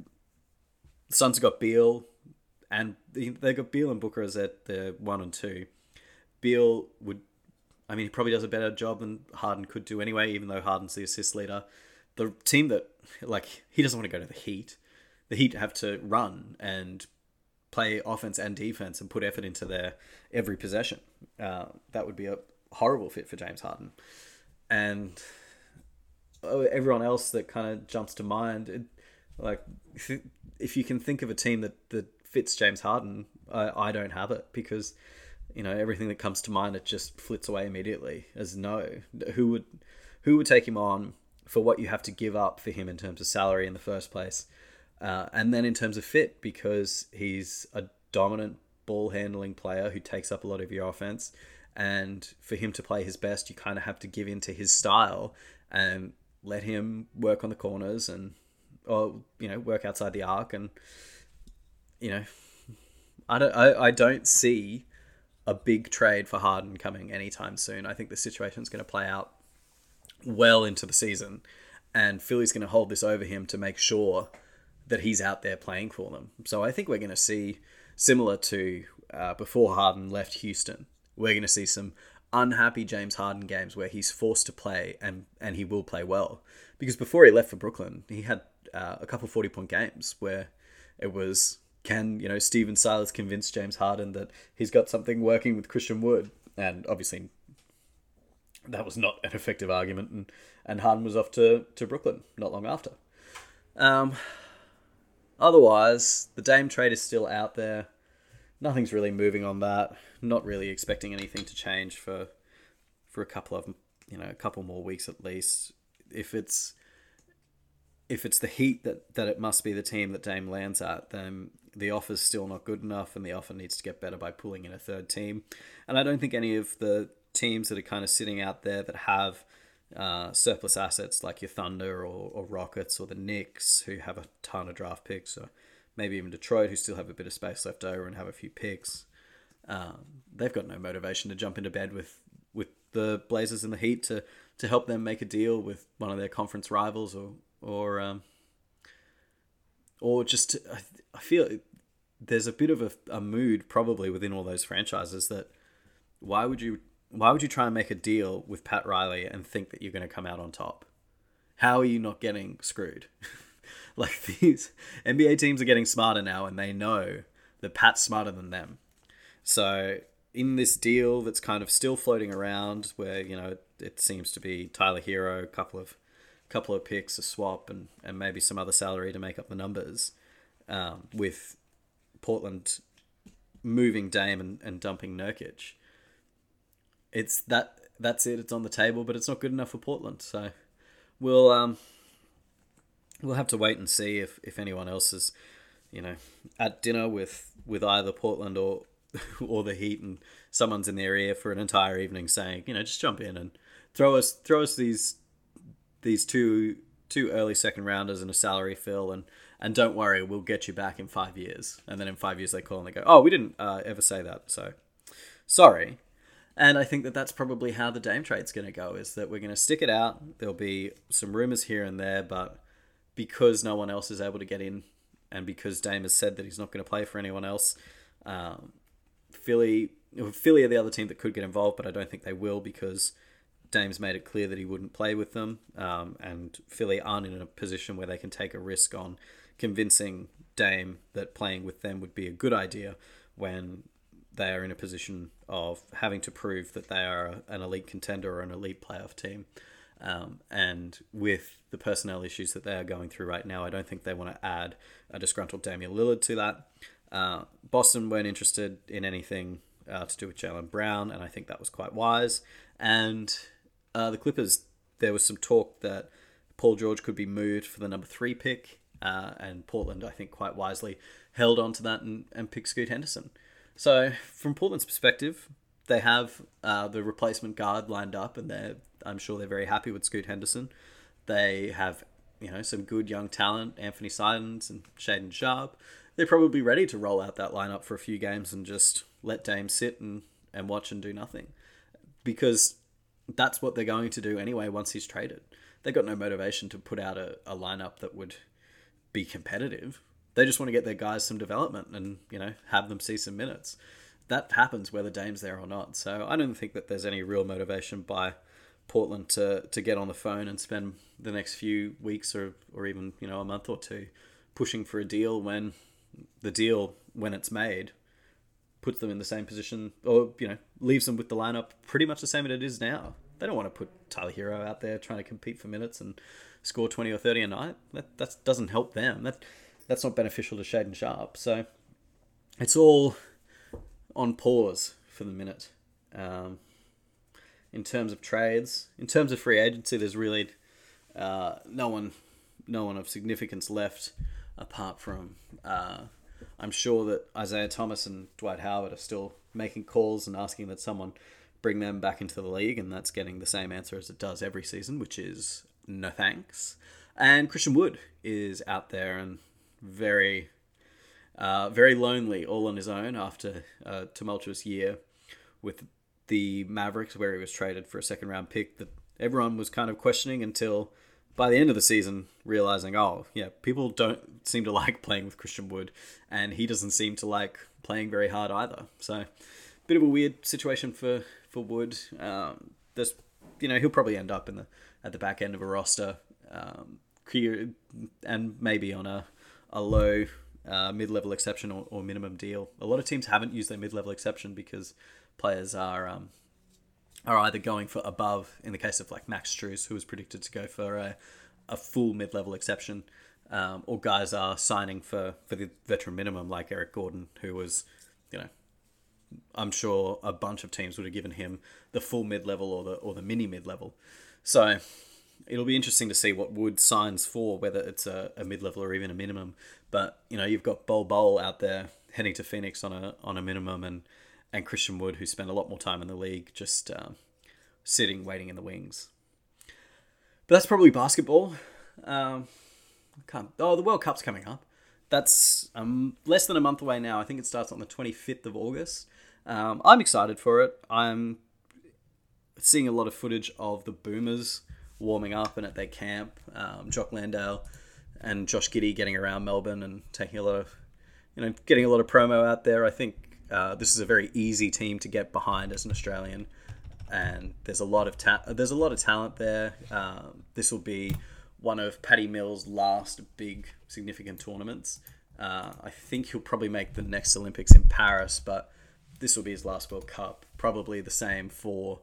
Speaker 1: the Suns got Beal, and they got Beal and Booker as at the one and two. Beal would, I mean, he probably does a better job than Harden could do anyway, even though Harden's the assist leader. The team that, like, he doesn't want to go to the Heat the Heat have to run and play offense and defense and put effort into their every possession. Uh, that would be a horrible fit for James Harden. And oh, everyone else that kind of jumps to mind, it, like if you can think of a team that, that fits James Harden, I, I don't have it because you know everything that comes to mind it just flits away immediately as no. Who would who would take him on for what you have to give up for him in terms of salary in the first place? Uh, and then in terms of fit, because he's a dominant ball handling player who takes up a lot of your offense. And for him to play his best, you kind of have to give in to his style and let him work on the corners and, or, you know, work outside the arc. And, you know, I don't, I, I don't see a big trade for Harden coming anytime soon. I think the situation's going to play out well into the season. And Philly's going to hold this over him to make sure that he's out there playing for them. So I think we're going to see similar to uh, before Harden left Houston. We're going to see some unhappy James Harden games where he's forced to play and and he will play well because before he left for Brooklyn, he had uh, a couple forty point games where it was can you know Stephen Silas convince James Harden that he's got something working with Christian Wood, and obviously that was not an effective argument, and and Harden was off to to Brooklyn not long after. Um, Otherwise, the Dame trade is still out there. Nothing's really moving on that. Not really expecting anything to change for for a couple of you know a couple more weeks at least. If it's if it's the Heat that that it must be the team that Dame lands at, then the offer's still not good enough, and the offer needs to get better by pulling in a third team. And I don't think any of the teams that are kind of sitting out there that have uh, surplus assets like your Thunder or, or Rockets or the Knicks, who have a ton of draft picks, or maybe even Detroit, who still have a bit of space left over and have a few picks. Um, they've got no motivation to jump into bed with with the Blazers and the Heat to to help them make a deal with one of their conference rivals or or um, or just I, I feel there's a bit of a, a mood probably within all those franchises that why would you why would you try and make a deal with Pat Riley and think that you're going to come out on top? How are you not getting screwed? [LAUGHS] like these NBA teams are getting smarter now and they know that Pat's smarter than them. So in this deal that's kind of still floating around where, you know, it seems to be Tyler Herro, a couple of couple of picks, a swap and, and maybe some other salary to make up the numbers, um, with Portland moving Dame and, and dumping Nurkic it's that that's it. It's on the table, but it's not good enough for Portland. So we'll um, we'll have to wait and see if, if anyone else is, you know, at dinner with with either Portland or [LAUGHS] or the Heat, and someone's in their ear for an entire evening saying, you know, just jump in and throw us throw us these these two two early second rounders and a salary fill and and don't worry, we'll get you back in five years. And then in five years they call and they go, oh, we didn't uh, ever say that, so sorry. And I think that that's probably how the Dame trade's going to go is that we're going to stick it out. There'll be some rumors here and there, but because no one else is able to get in and because Dame has said that he's not going to play for anyone else, um, Philly Philly are the other team that could get involved, but I don't think they will because Dame's made it clear that he wouldn't play with them, um, and Philly aren't in a position where they can take a risk on convincing Dame that playing with them would be a good idea when they are in a position of having to prove that they are an elite contender or an elite playoff team. Um, and with the personnel issues that they are going through right now, I don't think they want to add a disgruntled Damian Lillard to that. Uh, Boston weren't interested in anything uh, to do with Jaylen Brown, and I think that was quite wise. And uh, the Clippers, there was some talk that Paul George could be moved for the number three pick, uh, and Portland, I think, quite wisely held on to that and, and picked Scoot Henderson. So, from Portland's perspective, they have uh, the replacement guard lined up, and they're I'm sure they're very happy with Scoot Henderson. They have you know some good young talent, Anthony Simons and Shaedon Sharpe. They're probably ready to roll out that lineup for a few games and just let Dame sit and, and watch and do nothing, because that's what they're going to do anyway once he's traded. they've got no motivation to put out a, a lineup that would be competitive. They just want to get their guys some development and you know have them see some minutes. That happens whether Dame's there or not. So I don't think that there's any real motivation by Portland to to get on the phone and spend the next few weeks or or even you know a month or two pushing for a deal when the deal when it's made puts them in the same position or you know leaves them with the lineup pretty much the same as it is now. They don't want to put Tyler Herro out there trying to compete for minutes and score 20 or 30 a night. That that doesn't help them. That that's not beneficial to Shaedon Sharpe. So it's all on pause for the minute. Um, in terms of trades, in terms of free agency, there's really uh, no one, no one of significance left, apart from uh, I'm sure that Isaiah Thomas and Dwight Howard are still making calls and asking that someone bring them back into the league, and that's getting the same answer as it does every season, which is no thanks. And Christian Wood is out there and very, uh, very lonely all on his own after a tumultuous year with the Mavericks, where he was traded for a second round pick that everyone was kind of questioning until by the end of the season realizing, oh, yeah, people don't seem to [LAUGHS] like playing with Christian Wood, and he doesn't seem to like playing very hard either. So, bit of a weird situation for for Wood. Um, there's, you know, he'll probably end up in the at the back end of a roster, um, and maybe on a a low uh, mid-level exception or, or, minimum deal. A lot of teams haven't used their mid-level exception because players are um, are either going for above. In the case of like Max Strus, who was predicted to go for a, a full mid-level exception, um, or guys are signing for for the veteran minimum, like Eric Gordon, who was, you know, I'm sure a bunch of teams would have given him the full mid-level or the or the mini mid-level. So it'll be interesting to see what Wood signs for, whether it's a, a mid level or even a minimum. But you know, you've got Bol Bol out there heading to Phoenix on a on a minimum, and and Christian Wood, who spent a lot more time in the league, just um, sitting waiting in the wings. But that's probably basketball. Um, can't, oh, the World Cup's coming up. That's um, less than a month away now. I think it starts on the 25th of August. Um, I'm excited for it. I'm seeing a lot of footage of the Boomers warming up and at their camp. Um, Jock Landale and Josh Giddey getting around Melbourne and taking a lot of, you know, getting a lot of promo out there. I think uh, this is a very easy team to get behind as an Australian, and there's a lot of ta- there's a lot of talent there. Um, this will be one of Paddy Mills' last big significant tournaments. Uh, I think he'll probably make the next Olympics in Paris, but this will be his last World Cup. Probably the same for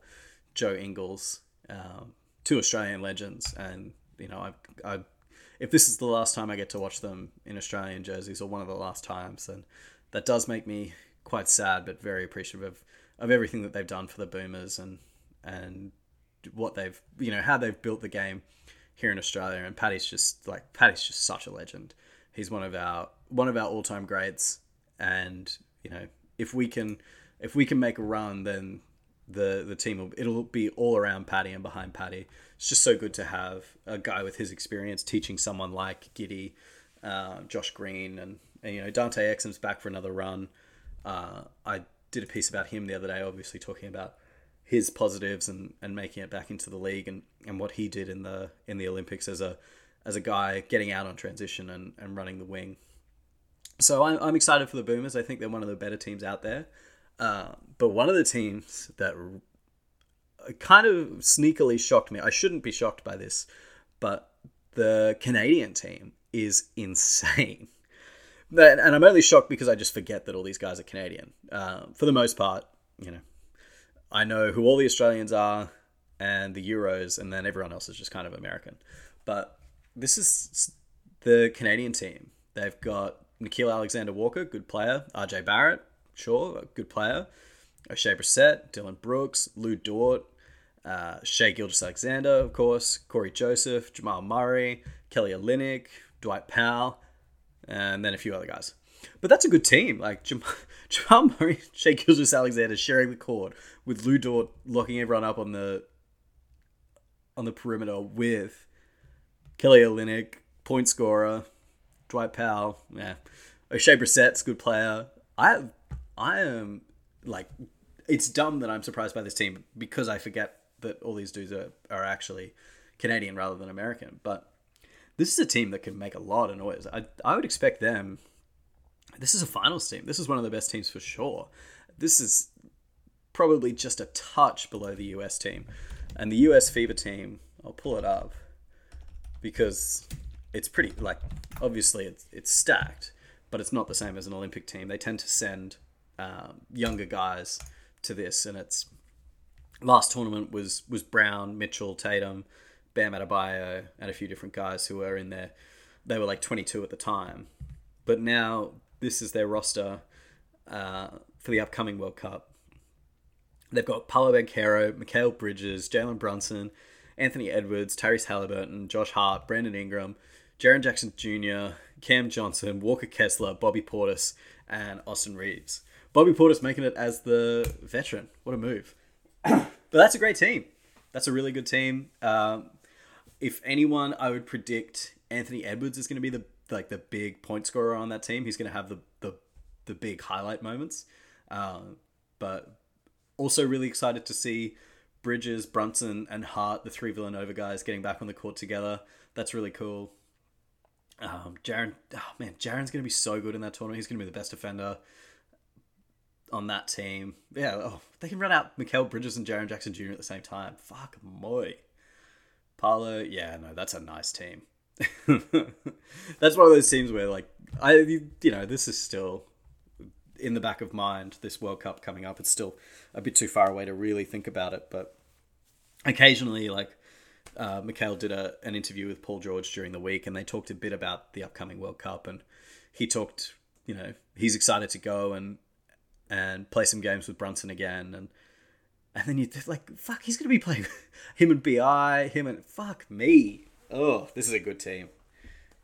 Speaker 1: Joe Ingles, um, two Australian legends, and you know, I, I, if this is the last time I get to watch them in Australian jerseys, or one of the last times, then that does make me quite sad, but very appreciative of, of everything that they've done for the Boomers and and what they've you know how they've built the game here in Australia. And Paddy's just like Paddy's just such a legend. He's one of our one of our all time greats, and you know if we can if we can make a run, then the the team will it'll be all around Paddy and behind Paddy. It's just so good to have a guy with his experience teaching someone like Giddey, uh, Josh Green, and, and, you know Dante Exum's back for another run. Uh, I did a piece about him the other day, obviously talking about his positives and, and making it back into the league and, and what he did in the in the Olympics as a as a guy getting out on transition and, and running the wing. So I'm, I'm excited for the Boomers. I think they're one of the better teams out there. Uh, but one of the teams that kind of sneakily shocked me, I shouldn't be shocked by this, but the Canadian team is [LAUGHS] insane. And I'm only shocked because I just forget that all these guys are Canadian. Uh, for the most part, you know, I know who all the Australians are and the Euros, and then everyone else is just kind of American. But this is the Canadian team. They've got Nickeil Alexander Walker, good player. RJ Barrett, sure, good player. Oshae Brissett, Dillon Brooks, Lu Dort, uh, Shai Gilgeous-Alexander, of course, Cory Joseph, Jamal Murray, Kelly Olynyk, Dwight Powell, and then a few other guys. But that's a good team. Like Jamal, [LAUGHS] Jamal Murray, [LAUGHS] Shai Gilgeous-Alexander sharing the court with Lu Dort locking everyone up on the on the perimeter with Kelly Olynyk, point scorer, Dwight Powell, yeah, Oshae Brissett's good player. I I am like it's dumb that I'm surprised by this team because I forget that all these dudes are, are actually Canadian rather than American. But this is a team that can make a lot of noise. I, I would expect them. This is a finals team. This is one of the best teams for sure. This is probably just a touch below the US team. And the US FIBA team, I'll pull it up because it's pretty, like, obviously it's, it's stacked, but it's not the same as an Olympic team. They tend to send um, younger guys to this, and it's last tournament was was Brown, Mitchell, Tatum, Bam Adebayo, and a few different guys who were in there. They were like 22 at the time, but now this is their roster uh, for the upcoming World Cup. They've got Paolo Banchero, Mikal Bridges, Jalen Brunson, Anthony Edwards, Tyrese Halliburton, Josh Hart, Brandon Ingram, Jaren Jackson Jr., Cam Johnson, Walker Kessler, Bobby Portis, and Austin Reaves. Bobby Portis making it as the veteran. What a move. [COUGHS] but that's a great team. That's a really good team. Um, if anyone, I would predict Anthony Edwards is going to be the like the big point scorer on that team. He's going to have the the, the big highlight moments. Um, but also really excited to see Bridges, Brunson, and Hart, the three Villanova guys, getting back on the court together. That's really cool. Um, Jaren, oh man, Jaren's going to be so good in that tournament. He's going to be the best defender on that team. Yeah, oh, they can run out Mikal Bridges and Jaren Jackson Jr. at the same time. Fuck boy. Paolo, yeah, no, that's a nice team. [LAUGHS] that's one of those teams where, like, I, you know, this is still in the back of mind. This World Cup coming up, it's still a bit too far away to really think about it. But occasionally, like, uh, Mikal did a, an interview with Paul George during the week, and they talked a bit about the upcoming World Cup, and he talked, you know, he's excited to go and and play some games with Brunson again, and and then you are like, fuck, he's gonna be playing [LAUGHS] him and Bi, him and fuck me. Oh, this is a good team.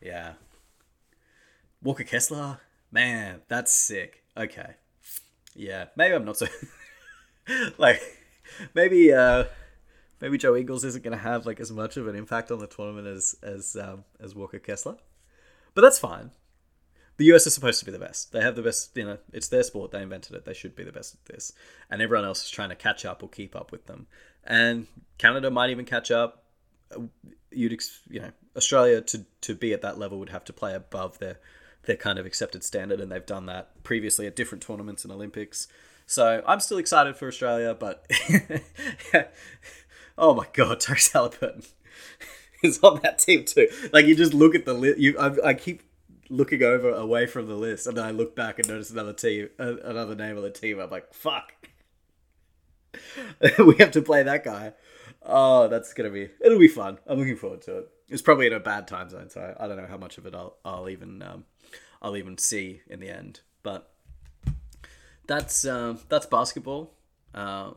Speaker 1: Yeah. Walker Kessler, man, that's sick. Okay, yeah, maybe I'm not so [LAUGHS] like maybe uh maybe Joe Ingles isn't gonna have like as much of an impact on the tournament as as um, as Walker Kessler, but that's fine the US is supposed to be the best. They have the best, you know, it's their sport. They invented it. They should be the best at this. And everyone else is trying to catch up or keep up with them. And Canada might even catch up. You'd, you know, Australia to, to be at that level would have to play above their, their kind of accepted standard. And they've done that previously at different tournaments and Olympics. So I'm still excited for Australia, but [LAUGHS] oh my God, Tyrese Halliburton [LAUGHS] is on that team too. Like you just look at the list. You, I keep looking over away from the list, and then I look back and notice another team, uh, another name of the team. I'm like, fuck. [LAUGHS] we have to play that guy. Oh, that's gonna be. It'll be fun. I'm looking forward to it. It's probably in a bad time zone, so I don't know how much of it I'll I'll even um, I'll even see in the end. But that's um, that's basketball. Uh,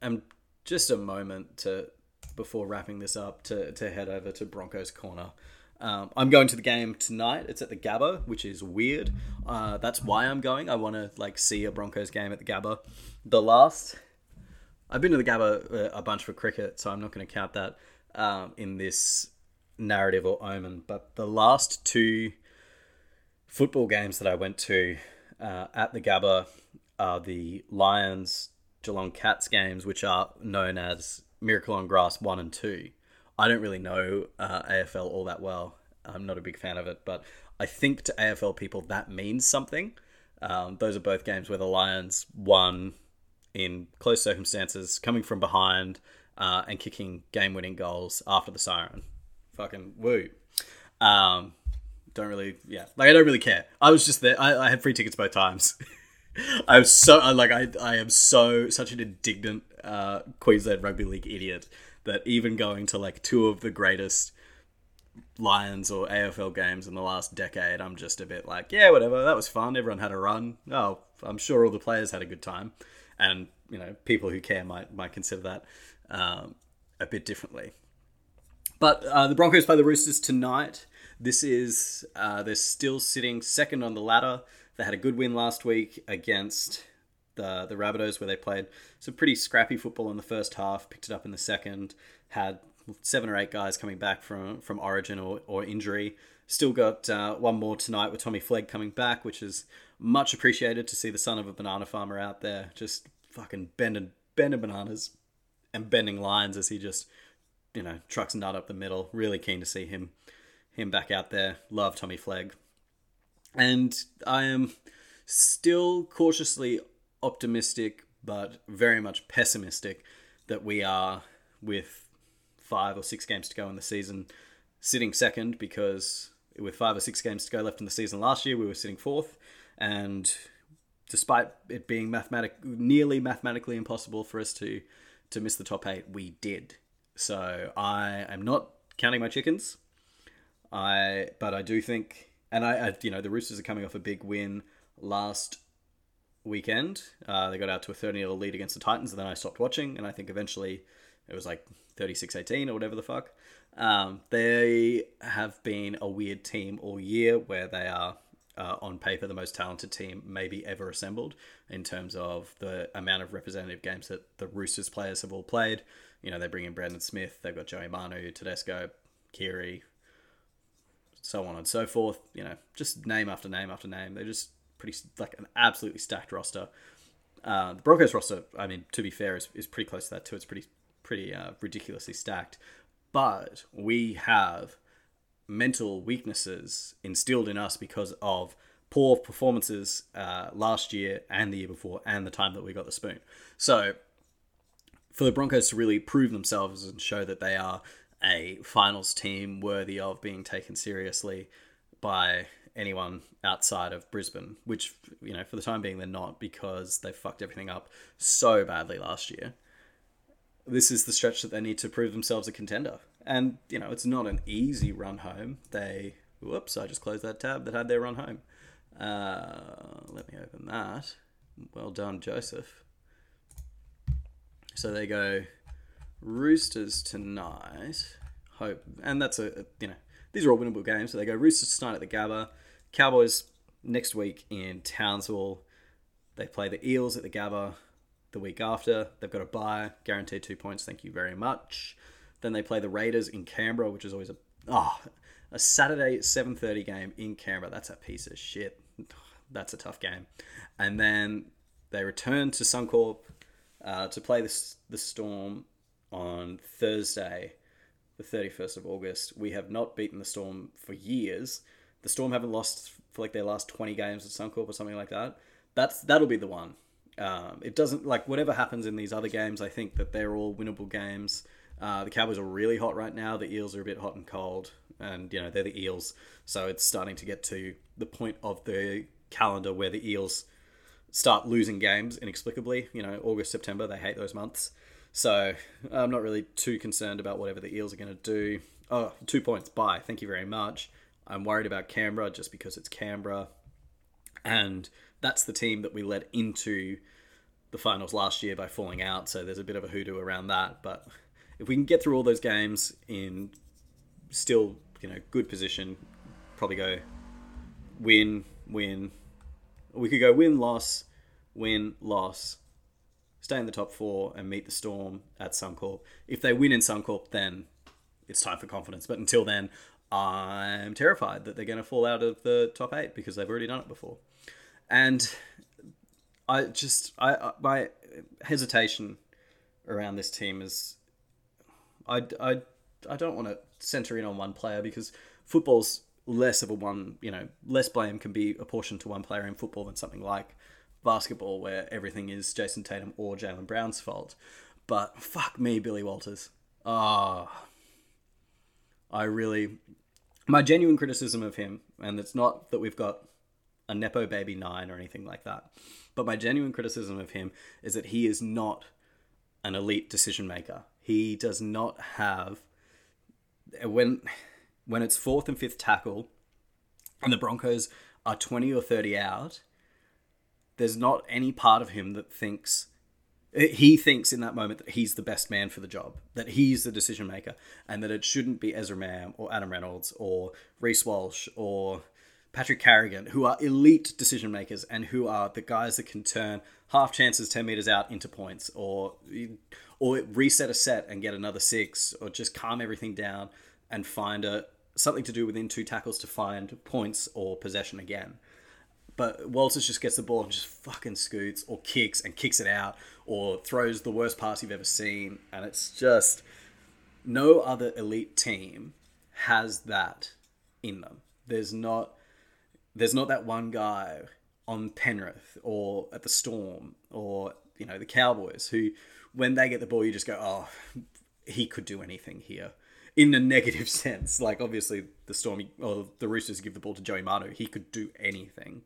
Speaker 1: and just a moment to before wrapping this up to to head over to Broncos corner. Um, I'm going to the game tonight. It's at the Gabba, which is weird. Uh, that's why I'm going. I want to like see a Broncos game at the Gabba. The last, I've been to the Gabba uh, a bunch for cricket, so I'm not going to count that um, in this narrative or omen. But the last two football games that I went to uh, at the Gabba are the Lions Geelong Cats games, which are known as Miracle on Grass 1 and 2. I don't really know uh, AFL all that well. I'm not a big fan of it, but I think to AFL people that means something. Um, those are both games where the Lions won in close circumstances, coming from behind uh, and kicking game winning goals after the siren. Fucking woo. Um, don't really, yeah, like I don't really care. I was just there. I, I had free tickets both times. [LAUGHS] [LAUGHS] I was so like I I am so such an indignant uh, Queensland Rugby League idiot that even going to like two of the greatest Lions or AFL games in the last decade, I'm just a bit like, yeah, whatever. That was fun. Everyone had a run. Oh, I'm sure all the players had a good time, and you know, people who care might might consider that um, a bit differently. But uh, the Broncos play the Roosters tonight. This is uh, they're still sitting second on the ladder. They had a good win last week against the the Rabbitohs, where they played some pretty scrappy football in the first half, picked it up in the second, had seven or eight guys coming back from from Origin or, or injury. Still got uh, one more tonight with Tommy Flegg coming back, which is much appreciated to see the son of a banana farmer out there just fucking bending bending bananas and bending lines as he just you know trucks nut up the middle. Really keen to see him him back out there. Love Tommy Flegg, and I am still cautiously optimistic but very much pessimistic that we are with five or six games to go in the season sitting second because with five or six games to go left in the season last year we were sitting fourth. And despite it being mathematic nearly mathematically impossible for us to to miss the top eight we did. So i am not counting my chickens. I but i do think and I, I you know the roosters are coming off a big win last weekend. Uh, they got out to a 30 0 lead against the Titans, and then I stopped watching, and I think eventually it was like 36 18 or whatever the fuck. Um, they have been a weird team all year where they are. Uh, on paper, the most talented team maybe ever assembled in terms of the amount of representative games that the Roosters players have all played. You know, they bring in Brandon Smith, they've got Joey Manu, Tedesco, Keary, so on and so forth. You know, just name after name after name. They're just pretty like an absolutely stacked roster. Uh, the Broncos roster, I mean, to be fair, is, is pretty close to that too. It's pretty pretty uh, ridiculously stacked, but we have mental weaknesses instilled in us because of poor performances uh, last year and the year before, and the time that we got the spoon. So, for the Broncos to really prove themselves and show that they are a finals team worthy of being taken seriously by anyone outside of Brisbane, which, you know, for the time being, they're not because they fucked everything up so badly last year. This is the stretch that they need to prove themselves a contender. And, you know, it's not an easy run home. They, whoops, I just closed that tab that had their run home. Uh, let me open that. Well done, Joseph. So they go Roosters tonight. Hope, and that's a you know these are all winnable games. So they go Roosters tonight at the Gabba. Cowboys next week in Townsville. They play the Eels at the Gabba the week after. They've got a bye, guaranteed two points. Thank you very much. Then they play the Raiders in Canberra, which is always a oh, a Saturday 7:30 game in Canberra. That's a piece of shit. That's a tough game. And then they return to Suncorp uh, to play this the Storm on Thursday, the 31st of August. We have not beaten the Storm for years. The Storm haven't lost for like their last 20 games at Suncorp or something like that. That's that'll be the one. Um, it doesn't like whatever happens in these other games. I think that they're all winnable games. Uh, the Cowboys are really hot right now. The Eels are a bit hot and cold, and you know they're the Eels, so it's starting to get to the point of the calendar where the Eels start losing games inexplicably. You know, August, September, they hate those months. So I'm not really too concerned about whatever the Eels are going to do. Oh, two points. Bye. Thank you very much. I'm worried about Canberra just because it's Canberra. And that's the team that we led into the finals last year by falling out. So there's a bit of a hoodoo around that. But if we can get through all those games in still, you know, good position, probably go win, win. We could go win, loss, win, loss, stay in the top four, and meet the Storm at Suncorp. If they win in Suncorp, then it's time for confidence. But until then, I'm terrified that they're going to fall out of the top eight because they've already done it before. And I just, I, my hesitation around this team is, I, I, I don't want to center in on one player because football's less of a one, you know, less blame can be apportioned to one player in football than something like basketball where everything is Jayson Tatum or Jaylen Brown's fault. But fuck me, Billy Walters. Ah. Oh, I really. My genuine criticism of him, and it's not that we've got a Nepo baby nine or anything like that, but my genuine criticism of him is that he is not an elite decision maker. He does not have. When when it's fourth and fifth tackle and the Broncos are 20 or 30 out, there's not any part of him that thinks he thinks in that moment that he's the best man for the job, that he's the decision maker, and that it shouldn't be Ezra Mam or Adam Reynolds or Reece Walsh or Patrick Carrigan, who are elite decision makers and who are the guys that can turn half chances 10 meters out into points or or reset a set and get another six or just calm everything down and find a something to do within two tackles to find points or possession again. But Walters just gets the ball and just fucking scoots or kicks and kicks it out or throws the worst pass you've ever seen. And it's just no other elite team has that in them. There's not there's not that one guy on Penrith or at the Storm or you know the Cowboys who when they get the ball you just go oh he could do anything here in a [LAUGHS] negative sense like obviously the Stormy or the Roosters give the ball to Joey Manu he could do anything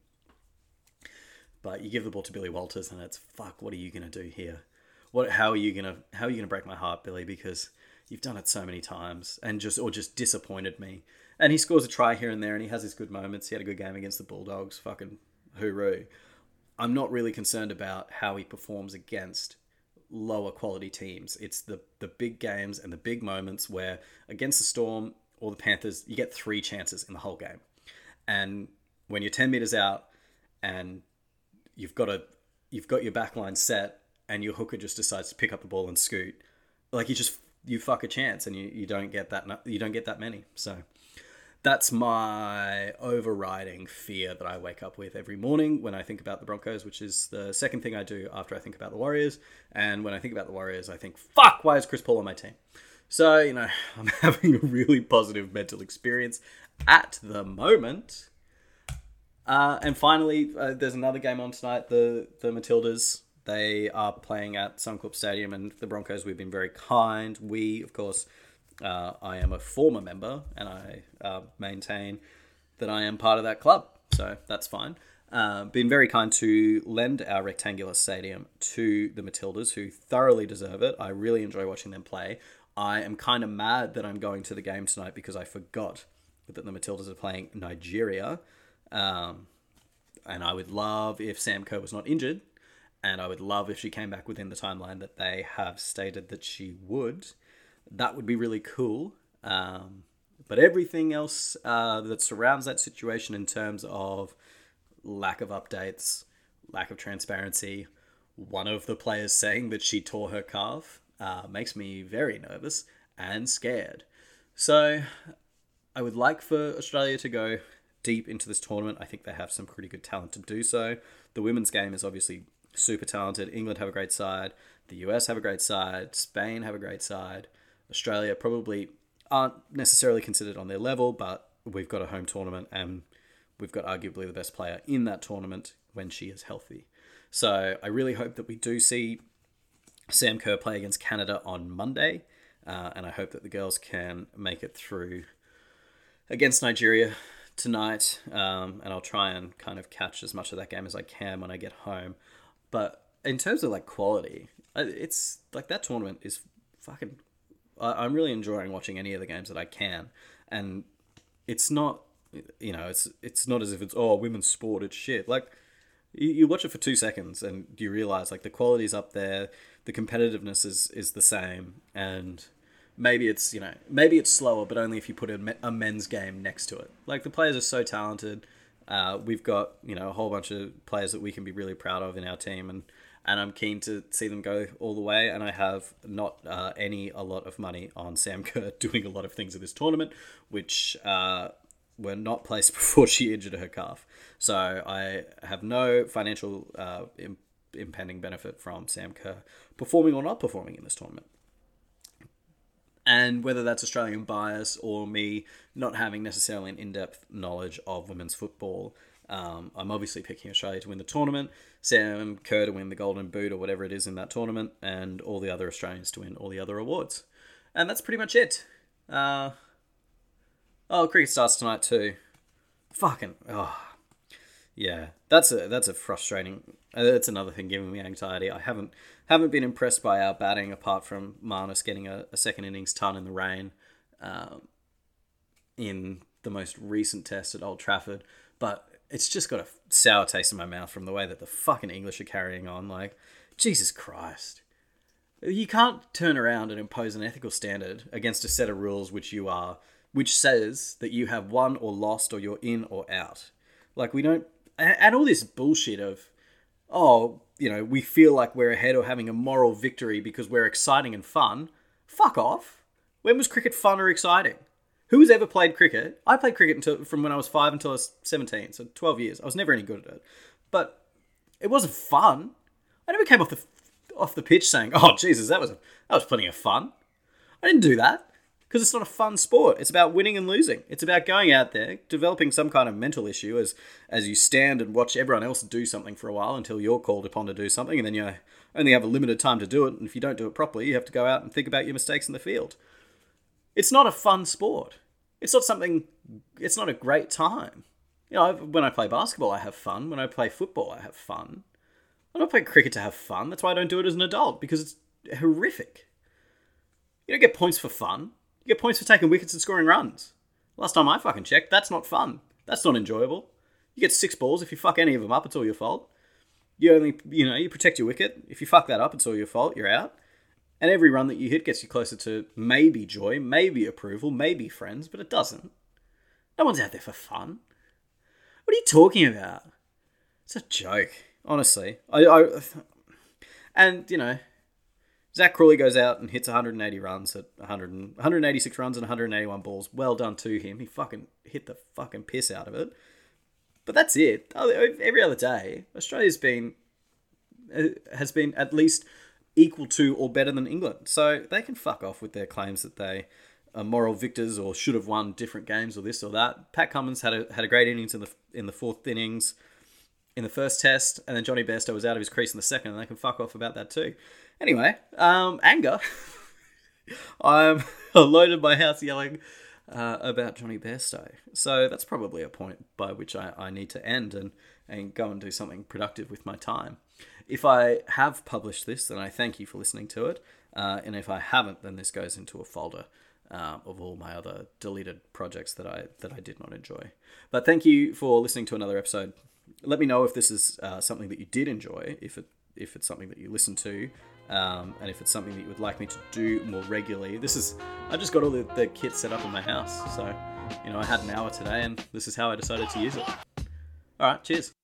Speaker 1: but you give the ball to Billy Walters, and it's fuck. What are you gonna do here? What? How are you gonna? How are you gonna break my heart, Billy? Because you've done it so many times, and just or just disappointed me. And he scores a try here and there, and he has his good moments. He had a good game against the Bulldogs. Fucking hooroo. I'm not really concerned about how he performs against lower quality teams. It's the the big games and the big moments where against the Storm or the Panthers, you get three chances in the whole game. And when you're 10 meters out and you've got a you've got your backline set and your hooker just decides to pick up the ball and scoot like you just you fuck a chance and you, you don't get that you don't get that many so that's my overriding fear that I wake up with every morning when I think about the Broncos, which is the second thing I do after I think about the Warriors. And when I think about the Warriors, I think, fuck, why is Chris Paul on my team? So, you know, [LAUGHS] I'm having a really positive mental experience at the moment. Uh, and finally, uh, there's another game on tonight. The the Matildas they are playing at Suncorp Stadium, and the Broncos. We've been very kind. We, of course, uh, I am a former member, and I uh, maintain that I am part of that club. So that's fine. Uh, been very kind to lend our rectangular stadium to the Matildas, who thoroughly deserve it. I really enjoy watching them play. I am kind of mad that I'm going to the game tonight because I forgot that the Matildas are playing Nigeria. Um, and I would love if Sam Kerr was not injured, and I would love if she came back within the timeline that they have stated that she would. That would be really cool. Um, but everything else uh, that surrounds that situation in terms of lack of updates, lack of transparency, one of the players saying that she tore her calf uh, makes me very nervous and scared. So I would like for Australia to go deep into this tournament. I think they have some pretty good talent to do so. The women's game is obviously super talented. England have a great side. The US have a great side. Spain have a great side. Australia probably aren't necessarily considered on their level, but we've got a home tournament and we've got arguably the best player in that tournament when she is healthy. So I really hope that we do see Sam Kerr play against Canada on Monday, uh, and I hope that the girls can make it through against Nigeria tonight. Um, and I'll try and kind of catch as much of that game as I can when I get home. But in terms of like quality, it's like that tournament is fucking. I'm really enjoying watching any of the games that I can, and it's not, you know, it's it's not as if it's oh women's sport, it's shit. Like you, you watch it for two seconds and you realize like the quality's up there, the competitiveness is is the same, and maybe it's you know maybe it's slower, but only if you put a, men's game next to it. Like the players are so talented. Uh, we've got you know a whole bunch of players that we can be really proud of in our team, and and I'm keen to see them go all the way. And I have not uh, any a lot of money on Sam Kerr [LAUGHS] doing a lot of things at this tournament, which uh, were not placed [LAUGHS] before she injured her calf. So I have no financial uh, imp- impending benefit from Sam Kerr performing or not performing in this tournament. And whether that's Australian bias or me not having necessarily an in depth knowledge of women's football, um, I'm obviously picking Australia to win the tournament, Sam Kerr to win the Golden Boot or whatever it is in that tournament, and all the other Australians to win all the other awards. And that's pretty much it. Uh, oh, cricket starts tonight too. Fucking oh, yeah. That's a that's a frustrating. Uh, that's another thing giving me anxiety. I haven't haven't been impressed by our batting apart from Marnus getting a, a second innings ton in the rain, um, in the most recent test at Old Trafford. But it's just got a sour taste in my mouth from the way that the fucking English are carrying on. Like, Jesus Christ. You can't turn around and impose an ethical standard against a set of rules which you are, which says that you have won or lost or you're in or out. Like, we don't. And all this bullshit of, oh, you know, we feel like we're ahead or having a moral victory because we're exciting and fun. Fuck off. When was cricket fun or exciting? Who's ever played cricket? I played cricket until from when I was five until I was seventeen, so twelve years. I was never any good at it, but it wasn't fun. I never came off the off the pitch saying, "Oh Jesus, that was that was plenty of fun." I didn't do that because it's not a fun sport. It's about winning and losing. It's about going out there, developing some kind of mental issue as as you stand and watch everyone else do something for a while until you're called upon to do something, and then you only have a limited time to do it. And if you don't do it properly, you have to go out and think about your mistakes in the field. It's not a fun sport. It's not something. It's not a great time. You know, when I play basketball, I have fun. When I play football, I have fun. I don't play cricket to have fun. That's why I don't do it as an adult because it's horrific. You don't get points for fun. You get points for taking wickets and scoring runs. Last time I fucking checked, that's not fun. That's not enjoyable. You get six balls. If you fuck any of them up, it's all your fault. You only, you know, you protect your wicket. If you fuck that up, it's all your fault. You're out. And every run that you hit gets you closer to maybe joy, maybe approval, maybe friends, but it doesn't. No one's out there for fun. What are you talking about? It's a joke, honestly. I, I and you know, Zak Crawley goes out and hits 180 runs at 100 186 runs and 181 balls. Well done to him. He fucking hit the fucking piss out of it. But that's it. Every other day, Australia's been uh, has been at least equal to or better than England. So they can fuck off with their claims that they are moral victors or should have won different games or this or that. Pat Cummins had a had a great innings in the in the fourth innings in the first test, and then Jonny Bairstow was out of his crease in the second, and they can fuck off about that too. Anyway, um, anger. I'm alone in my house yelling uh, about Jonny Bairstow. So that's probably a point by which I, I need to end and, and go and do something productive with my time. If I have published this, then I thank you for listening to it. Uh, and if I haven't, then this goes into a folder uh, of all my other deleted projects that I that I did not enjoy. But thank you for listening to another episode. Let me know if this is uh, something that you did enjoy, if it if it's something that you listen to, um, and if it's something that you would like me to do more regularly. This is I just got all the, the kit set up in my house, so you know I had an hour today, and this is how I decided to use it. All right, cheers.